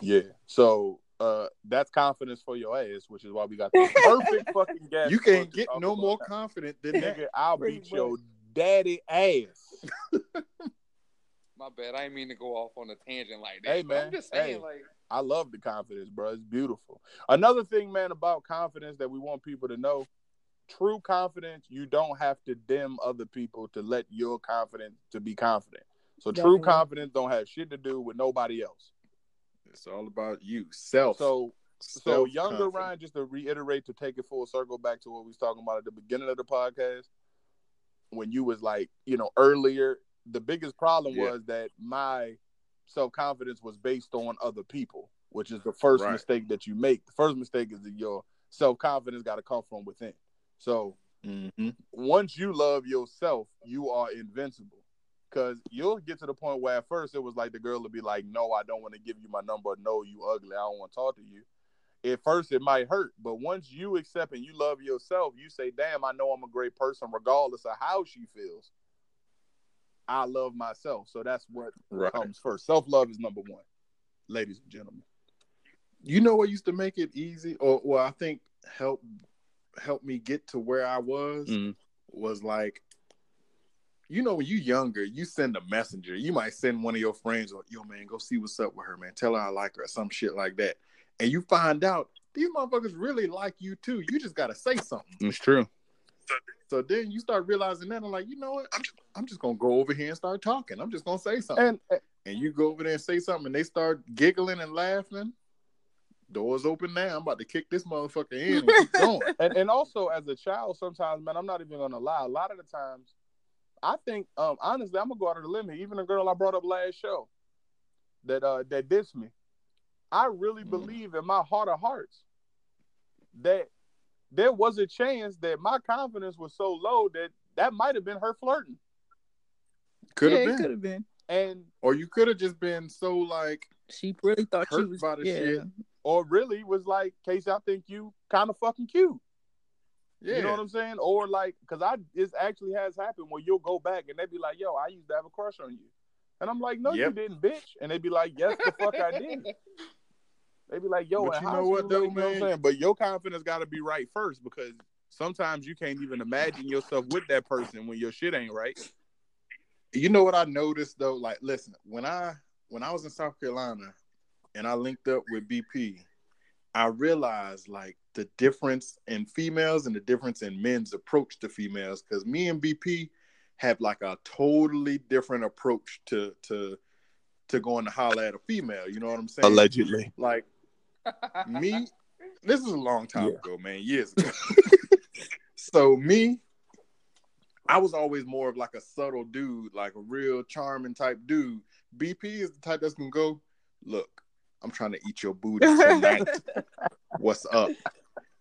Yeah. So uh, that's confidence for your ass, which is why we got the perfect *laughs* fucking guest. You can't get no more that. confident than that. Nigga, I'll Pretty beat your daddy ass. *laughs* My bad. I didn't mean to go off on a tangent like that. Hey, man. I'm just saying, Hey. like, I love the confidence, bro. It's beautiful. Another thing, man, about confidence that we want people to know true confidence, you don't have to dim other people to let your confidence to be confident. So true confidence don't have shit to do with nobody else. It's all about you, self. So so younger. Ryan, just to reiterate to take it full circle back to what we was talking about at the beginning of the podcast, when you was like, you know, earlier, the biggest problem Yeah. was that my self confidence was based on other people, which is the first Right. mistake that you make. The first mistake is that your self confidence got to come from within. So Mhm. once you love yourself, you are invincible. Cause you'll get to the point where at first it was like the girl would be like, "No, I don't want to give you my number. No, you ugly. I don't want to talk to you." At first it might hurt, but once you accept and you love yourself, you say, "Damn, I know I'm a great person, regardless of how she feels." I love myself, so that's what Right. comes first. Self love is number one, ladies and gentlemen. You know what used to make it easy, or well, I think help help me get to where I was Mhm. was like, you know, when you younger, you send a messenger. You might send one of your friends, or yo, man, go see what's up with her, man. Tell her I like her, or some shit like that. And you find out these motherfuckers really like you too. You just gotta say something. It's true. So then you start realizing that I'm like, you know what? I'm just, I'm just gonna go over here and start talking. I'm just gonna say something. And and you go over there and say something, and they start giggling and laughing. Doors open now. I'm about to kick this motherfucker in and *laughs* going. and and also as a child, sometimes, man, I'm not even gonna lie. A lot of the times, I think, um, honestly, I'm gonna go out on the limb here. Even a girl I brought up last show that uh that dissed me, I really Mhm. believe in my heart of hearts that there was a chance that my confidence was so low that that might have been her flirting. Could have it been, could have been. And or you could have just been so like She really thought she hurt was. by the yeah. shit. or really was like, Casey, I think you kind of fucking cute. Yeah, You know what I'm saying? Or like, cause I this actually has happened where you'll go back and they'd be like, "Yo, I used to have a crush on you," and I'm like, "No, you didn't, bitch." And they'd be like, "Yes, the fuck I did." *laughs* They be like, "Yo, But you know what, school, though, like, you know what I'm man? saying? But your confidence got to be right first because sometimes you can't even imagine yourself with that person when your shit ain't right. you know what I noticed though? Like, listen, when I when I was in South Carolina and I linked up with BP, I realized like the difference in females and the difference in men's approach to females. Because me and BP have like a totally different approach to to to going to holler at a female. You know what I'm saying? Allegedly, Like me, this is a long time Yeah. ago, man, years ago. *laughs* so me, I was always more of like a subtle dude, like a real charming type dude. BP is the type that's gonna go, look, I'm trying to eat your booty tonight. *laughs* What's up?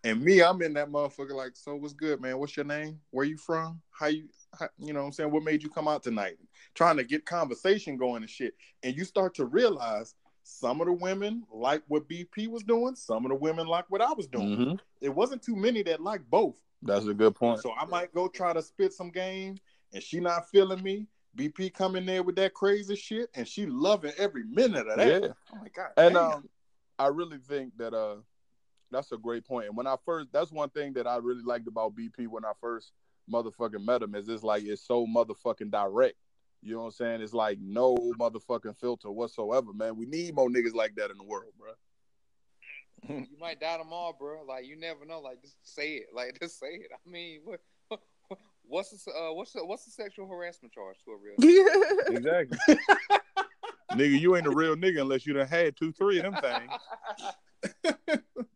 And me, I'm in that motherfucker like, so what's good, man? What's your name? Where you from? How you, how, you know what I'm saying? What made you come out tonight? Trying to get conversation going and shit. And you start to realize some of the women like what BP was doing. Some of the women like what I was doing. hmm It wasn't too many that liked both. that's a good point. So I might go try to spit some game and she not feeling me. BP coming in there with that crazy shit and she loving every minute of that. Yeah. Oh my god. And damn. um, I really think that uh, that's a great point. And when I first, that's one thing that I really liked about BP when I first motherfucking met him is it's like it's so motherfucking direct. You know what I'm saying? It's like no motherfucking filter whatsoever, man. We need more niggas like that in the world, bro. you might doubt them all, bro. Like you never know. Like just say it. Like *laughs* just say it. I mean, what, what's the uh, what's the what's the sexual harassment charge to a real? *laughs* Exactly. nigga, you ain't a real nigga unless you done had two, three of them things. *laughs*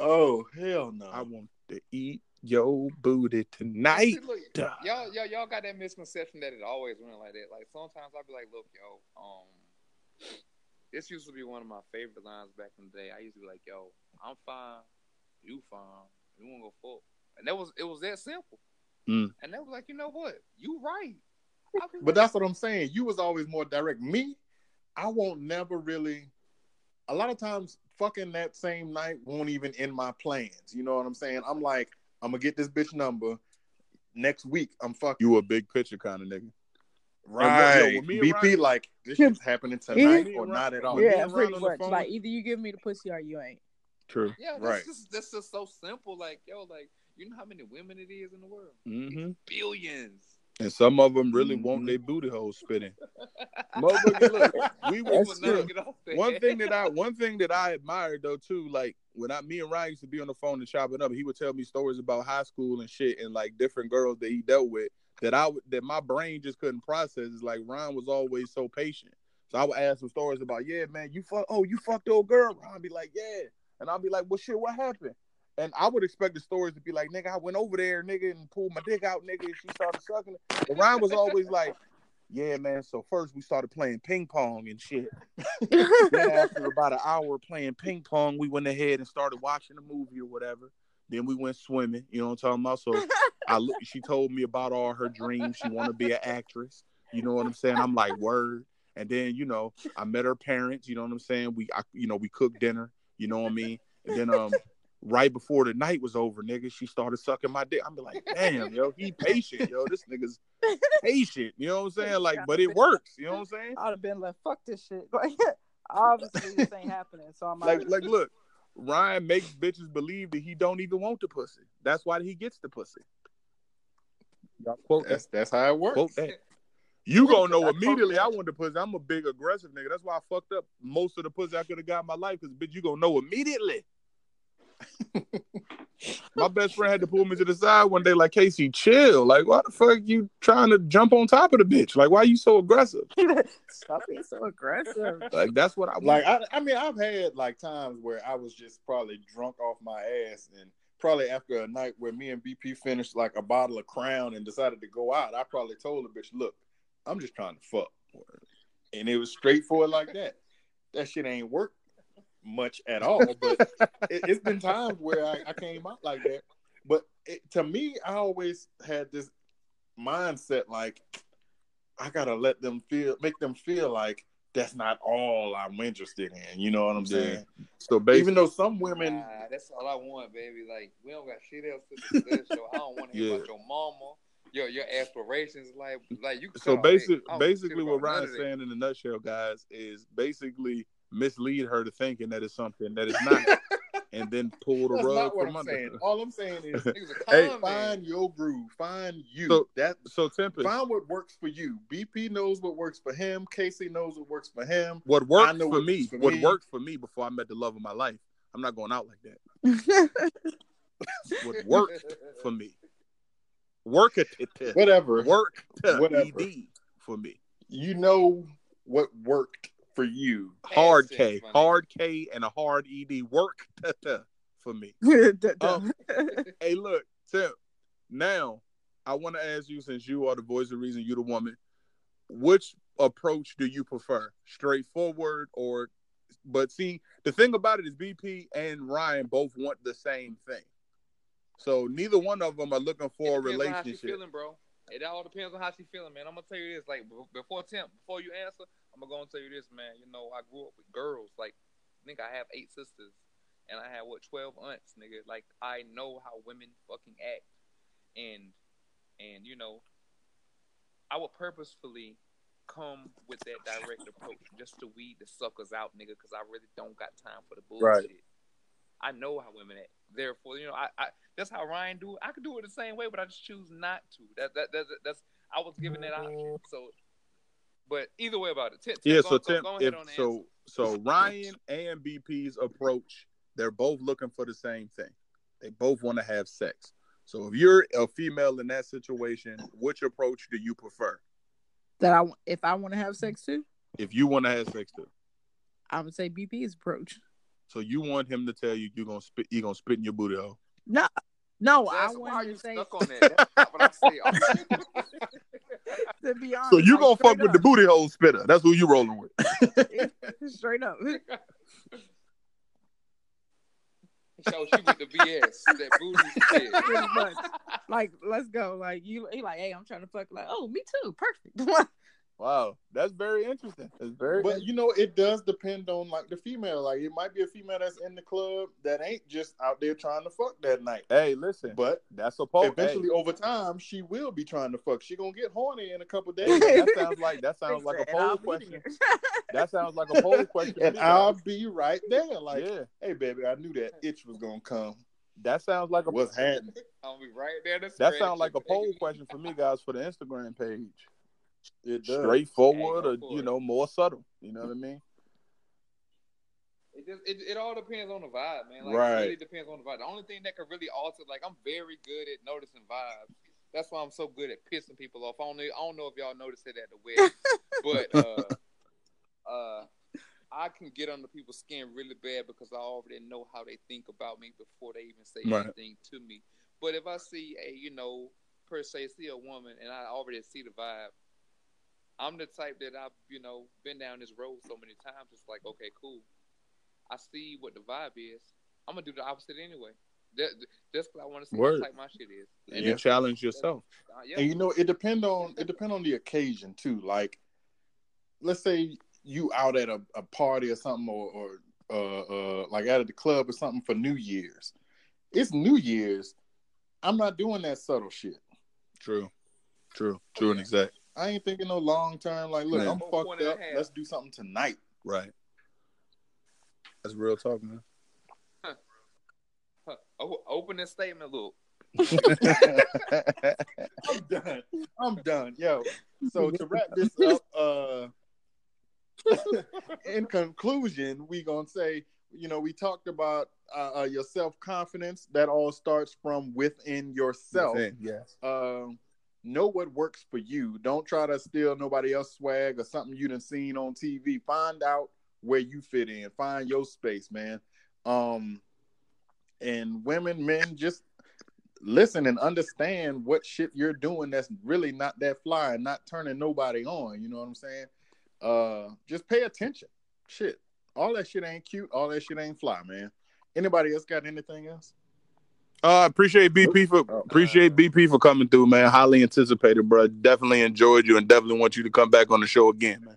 Oh hell no. I want to eat your booty tonight. See, look, y'all, y'all, y'all got that misconception that it always went like that. Like sometimes I'll be like, look, yo, um, this used to be one of my favorite lines back in the day. I used to be like, yo, I'm fine, you fine, you wanna go fuck, and that was it was that simple. Mm. And they was like, you know what, you right. I *laughs* But that's what I'm saying. You was always more direct. Me, I won't never really. A lot of times, fucking that same night won't even end my plans. You know what I'm saying? I'm like, I'm gonna get this bitch number next week. I'm fucking You a big picture kind of nigga. right. yo, when me BP Ryan- like this shit's happening tonight or and not at all. yeah, pretty Ryan on the much. phone- Like either you give me the pussy or you ain't. True. yeah, that's Right. just that's just so simple. Like, yo, like you know how many women it is in the world? hmm Billions. And some of them really want Mhm. their booty holes spitting. *laughs* Motherfucker, look, we *laughs* People was get off that. one thing that I *laughs* one thing that I admired though too, like when I me and Ryan used to be on the phone and chopping up, he would tell me stories about high school and shit and like different girls that he dealt with that I would that my brain just couldn't process. It's like Ryan was always so patient. So I would ask some stories about, yeah, man, you fuck oh, you fucked old girl. Ryan be like, yeah. And I'll be like, well shit, what happened? And I would expect the stories to be like, nigga, I went over there, nigga, and pulled my dick out, nigga, and she started sucking it. But Ryan was always like, yeah, man. So first we started playing ping pong and shit. *laughs* Then after about an hour playing ping pong, we went ahead and started watching a movie or whatever. Then we went swimming. You know what I'm talking about? So I look, *laughs* she told me about all her dreams. She want to be an actress. You know what I'm saying? I'm like, word. And then you know, I met her parents. You know what I'm saying? We, I, you know, we cooked dinner. You know what I mean? And then um, right before the night was over, nigga, she started sucking my dick. I'm be like, damn, yo, he patient, yo. This nigga's patient. You know what I'm *laughs* saying? Like, but it works. You know what I'm saying? I'd have been like, fuck this shit. *laughs* Like, obviously this ain't happening. So I'm like out. like look ryan makes bitches believe that he don't even want the pussy that's why he gets the pussy Y'all quote that That's that's how it works. quote that you gonna know immediately i want the pussy i'm a big aggressive nigga that's why i fucked up most of the pussy i could have got in my life because bitch you gonna know immediately my best friend had to pull me to the side one day like casey chill like why the fuck you trying to jump on top of the bitch like why are you so aggressive *laughs* Stop being so aggressive. like that's what i want. Like I, I mean, I've had like times where I was just probably drunk off my ass, and probably after a night where me and BP finished like a bottle of Crown and decided to go out, I probably told the bitch, "Look, I'm just trying to fuck," and it was straightforward like that. That shit ain't work. Much at all, but it, it's been times where I, I came out like that. But it, to me, I always had this mindset like I gotta let them feel, make them feel like that's not all I'm interested in. You know what I'm Yeah. saying? So basically, Even though some women, Nah, that's all I want, baby. Like we don't got shit else to discuss. so I don't want to hear Yeah. about your mama, your your aspirations. Like like you. can so cut all that. basic, I don't give a shit basically, what about none Ryan's saying in a nutshell, guys, is basically mislead her to thinking that it's something that it's not, *laughs* and then pull the that's rug not what from I'm under. saying. All I'm saying is *laughs* a Hey, con man. find your groove, find you. So- that So Tempest, find what works for you. BP knows what works for him. Casey knows what works for him. what worked know for what me, works for what me. worked for me before I met the love of my life. I'm not going out like that. What *laughs* worked for me, work it, Whatever. work Whatever. for me. You know what worked for you. Hard K, my hard K, and a hard ed work *laughs* for me. Um, *laughs* hey, look, Tim. Now, I want to ask you, since you are the voice of reason, you the woman, which approach do you prefer? Straightforward or? But see, the thing about it is, BP and Ryan both want the same thing. So neither one of them are looking for a It how she relationship. feeling, bro. It all depends on how she feeling, man. I'm gonna tell you this, like before Tim, before you answer, I'm gonna go and tell you this, man. You know, I grew up with girls. Like, I think I have eight sisters, and I have what twelve aunts, nigga. Like, I know how women fucking act, and and you know, I would purposefully come with that direct approach just to weed the suckers out, nigga, because I really don't got time for the bullshit. Right. I know how women act. Therefore, you know, I, I that's how Ryan do it. I could do it the same way, but I just choose not to. That that, that that's I was given that option. So, but either way about it, Tim, Tim, Yeah. go, So go, Tim, go ahead if on the so, so Ryan and BP's approach, they're both looking for the same thing. They both want to have sex. So if you're a female in that situation, which approach do you prefer? that I if I want to have sex too, If you want to have sex too, I would say BP's approach. so you want him to tell you you're gonna spit, you gonna spit in your booty hole. No, answer. I That's why want you to say stuck on that. That's not what I say. *laughs* *laughs* *laughs* to be honest. So you like, gonna fuck straight with the booty hole spitter? That's who you rolling with. *laughs* straight up. *laughs* Show she with the BS. That booty shit. Like, let's go. Like you, he like, hey, I'm trying to fuck. Like, oh, me too. Perfect. Wow, that's very interesting. That's very. But you know, it does depend on like the female. Like it might be a female that's in the club that ain't just out there trying to fuck that night. hey, listen, But that's a poll. eventually over time she will be trying to fuck. She gonna get horny in a couple *laughs* days. That sounds like that sounds like a poll question. *laughs* That sounds like a *laughs* poll question. and I'll guys. be right there. Like, yeah, hey baby, I knew that itch was gonna come. that sounds like a What's happening? I'll be right there. to that sounds like a poll question for me, guys, for the Instagram page. It does. Straightforward Hey, or you know more subtle. You know what I mean? It just it, it all depends on the vibe, man. Like Right. it really depends on the vibe. The only thing that could really alter, like I'm very good at noticing vibes. That's why I'm so good at pissing people off. I don't know, I don't know if y'all noticed it at the wedding, *laughs* but uh, uh, I can get under people's skin really bad because I already know how they think about me before they even say Right. anything to me. But if I see a, you know, per se, see a woman and I already see the vibe, I'm the type that I've, you know, been down this road so many times. It's like, okay, cool. I see what the vibe is. I'm gonna do the opposite anyway. That, that's what I want to see Word. what type my shit is. And you challenge yourself. Uh, yeah. And you know, it depend on it depend on the occasion too. Like, let's say you out at a, a party or something, or, or uh, uh, like out at the club or something for New Year's. It's New Year's. I'm not doing that subtle shit. True, true, true, and exact. I ain't thinking no long term. Like, look, Yeah. I'm One fucked point up. Let's do something tonight. Right. That's real talk, man. Huh. O- open this statement, look. *laughs* I'm done. I'm done. Yo. So to wrap this *laughs* up, uh *laughs* in conclusion, we gonna say, you know, we talked about uh, uh, your self confidence. That all starts from within yourself. Within, yes. Um, know what works for you. Don't try to steal nobody else's swag or something you done seen on TV. Find out where you fit in. Find your space, man. Um, and women, men, just listen and understand what shit you're doing that's really not that fly and not turning nobody on. You know what I'm saying? Uh, just pay attention. Shit. all that shit ain't cute. All that shit ain't fly, man. Anybody else got anything else? Uh, appreciate BP for Oh. appreciate BP for coming through, man. Highly anticipated, bro. Definitely enjoyed you, and definitely want you to come back on the show again, man.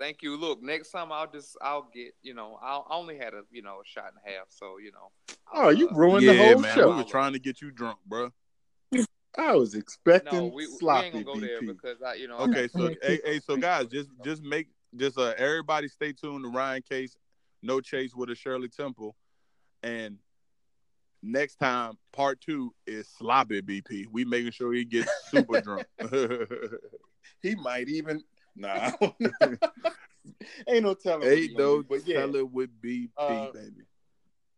Thank you. Look, next time I'll just I'll get you know I'll, I only had a you know a shot and a half, so you know. Oh, you uh, ruined the whole man. show. We were trying to get you drunk, bro. *laughs* I was expecting No, we, we sloppy ain't gonna go there BP. because I you know. Okay, so hey, hey, so guys, just just make just uh everybody stay tuned to Ryan Case, No Chase with a Shirley Temple, and next time part two is sloppy BP. We making sure he gets super *laughs* drunk. *laughs* he might even nah. *laughs* ain't no telling. Ain't no but yeah, it with BP, Uh, baby.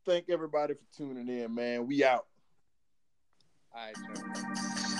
thank everybody for tuning in, man. We out. All right, Joe.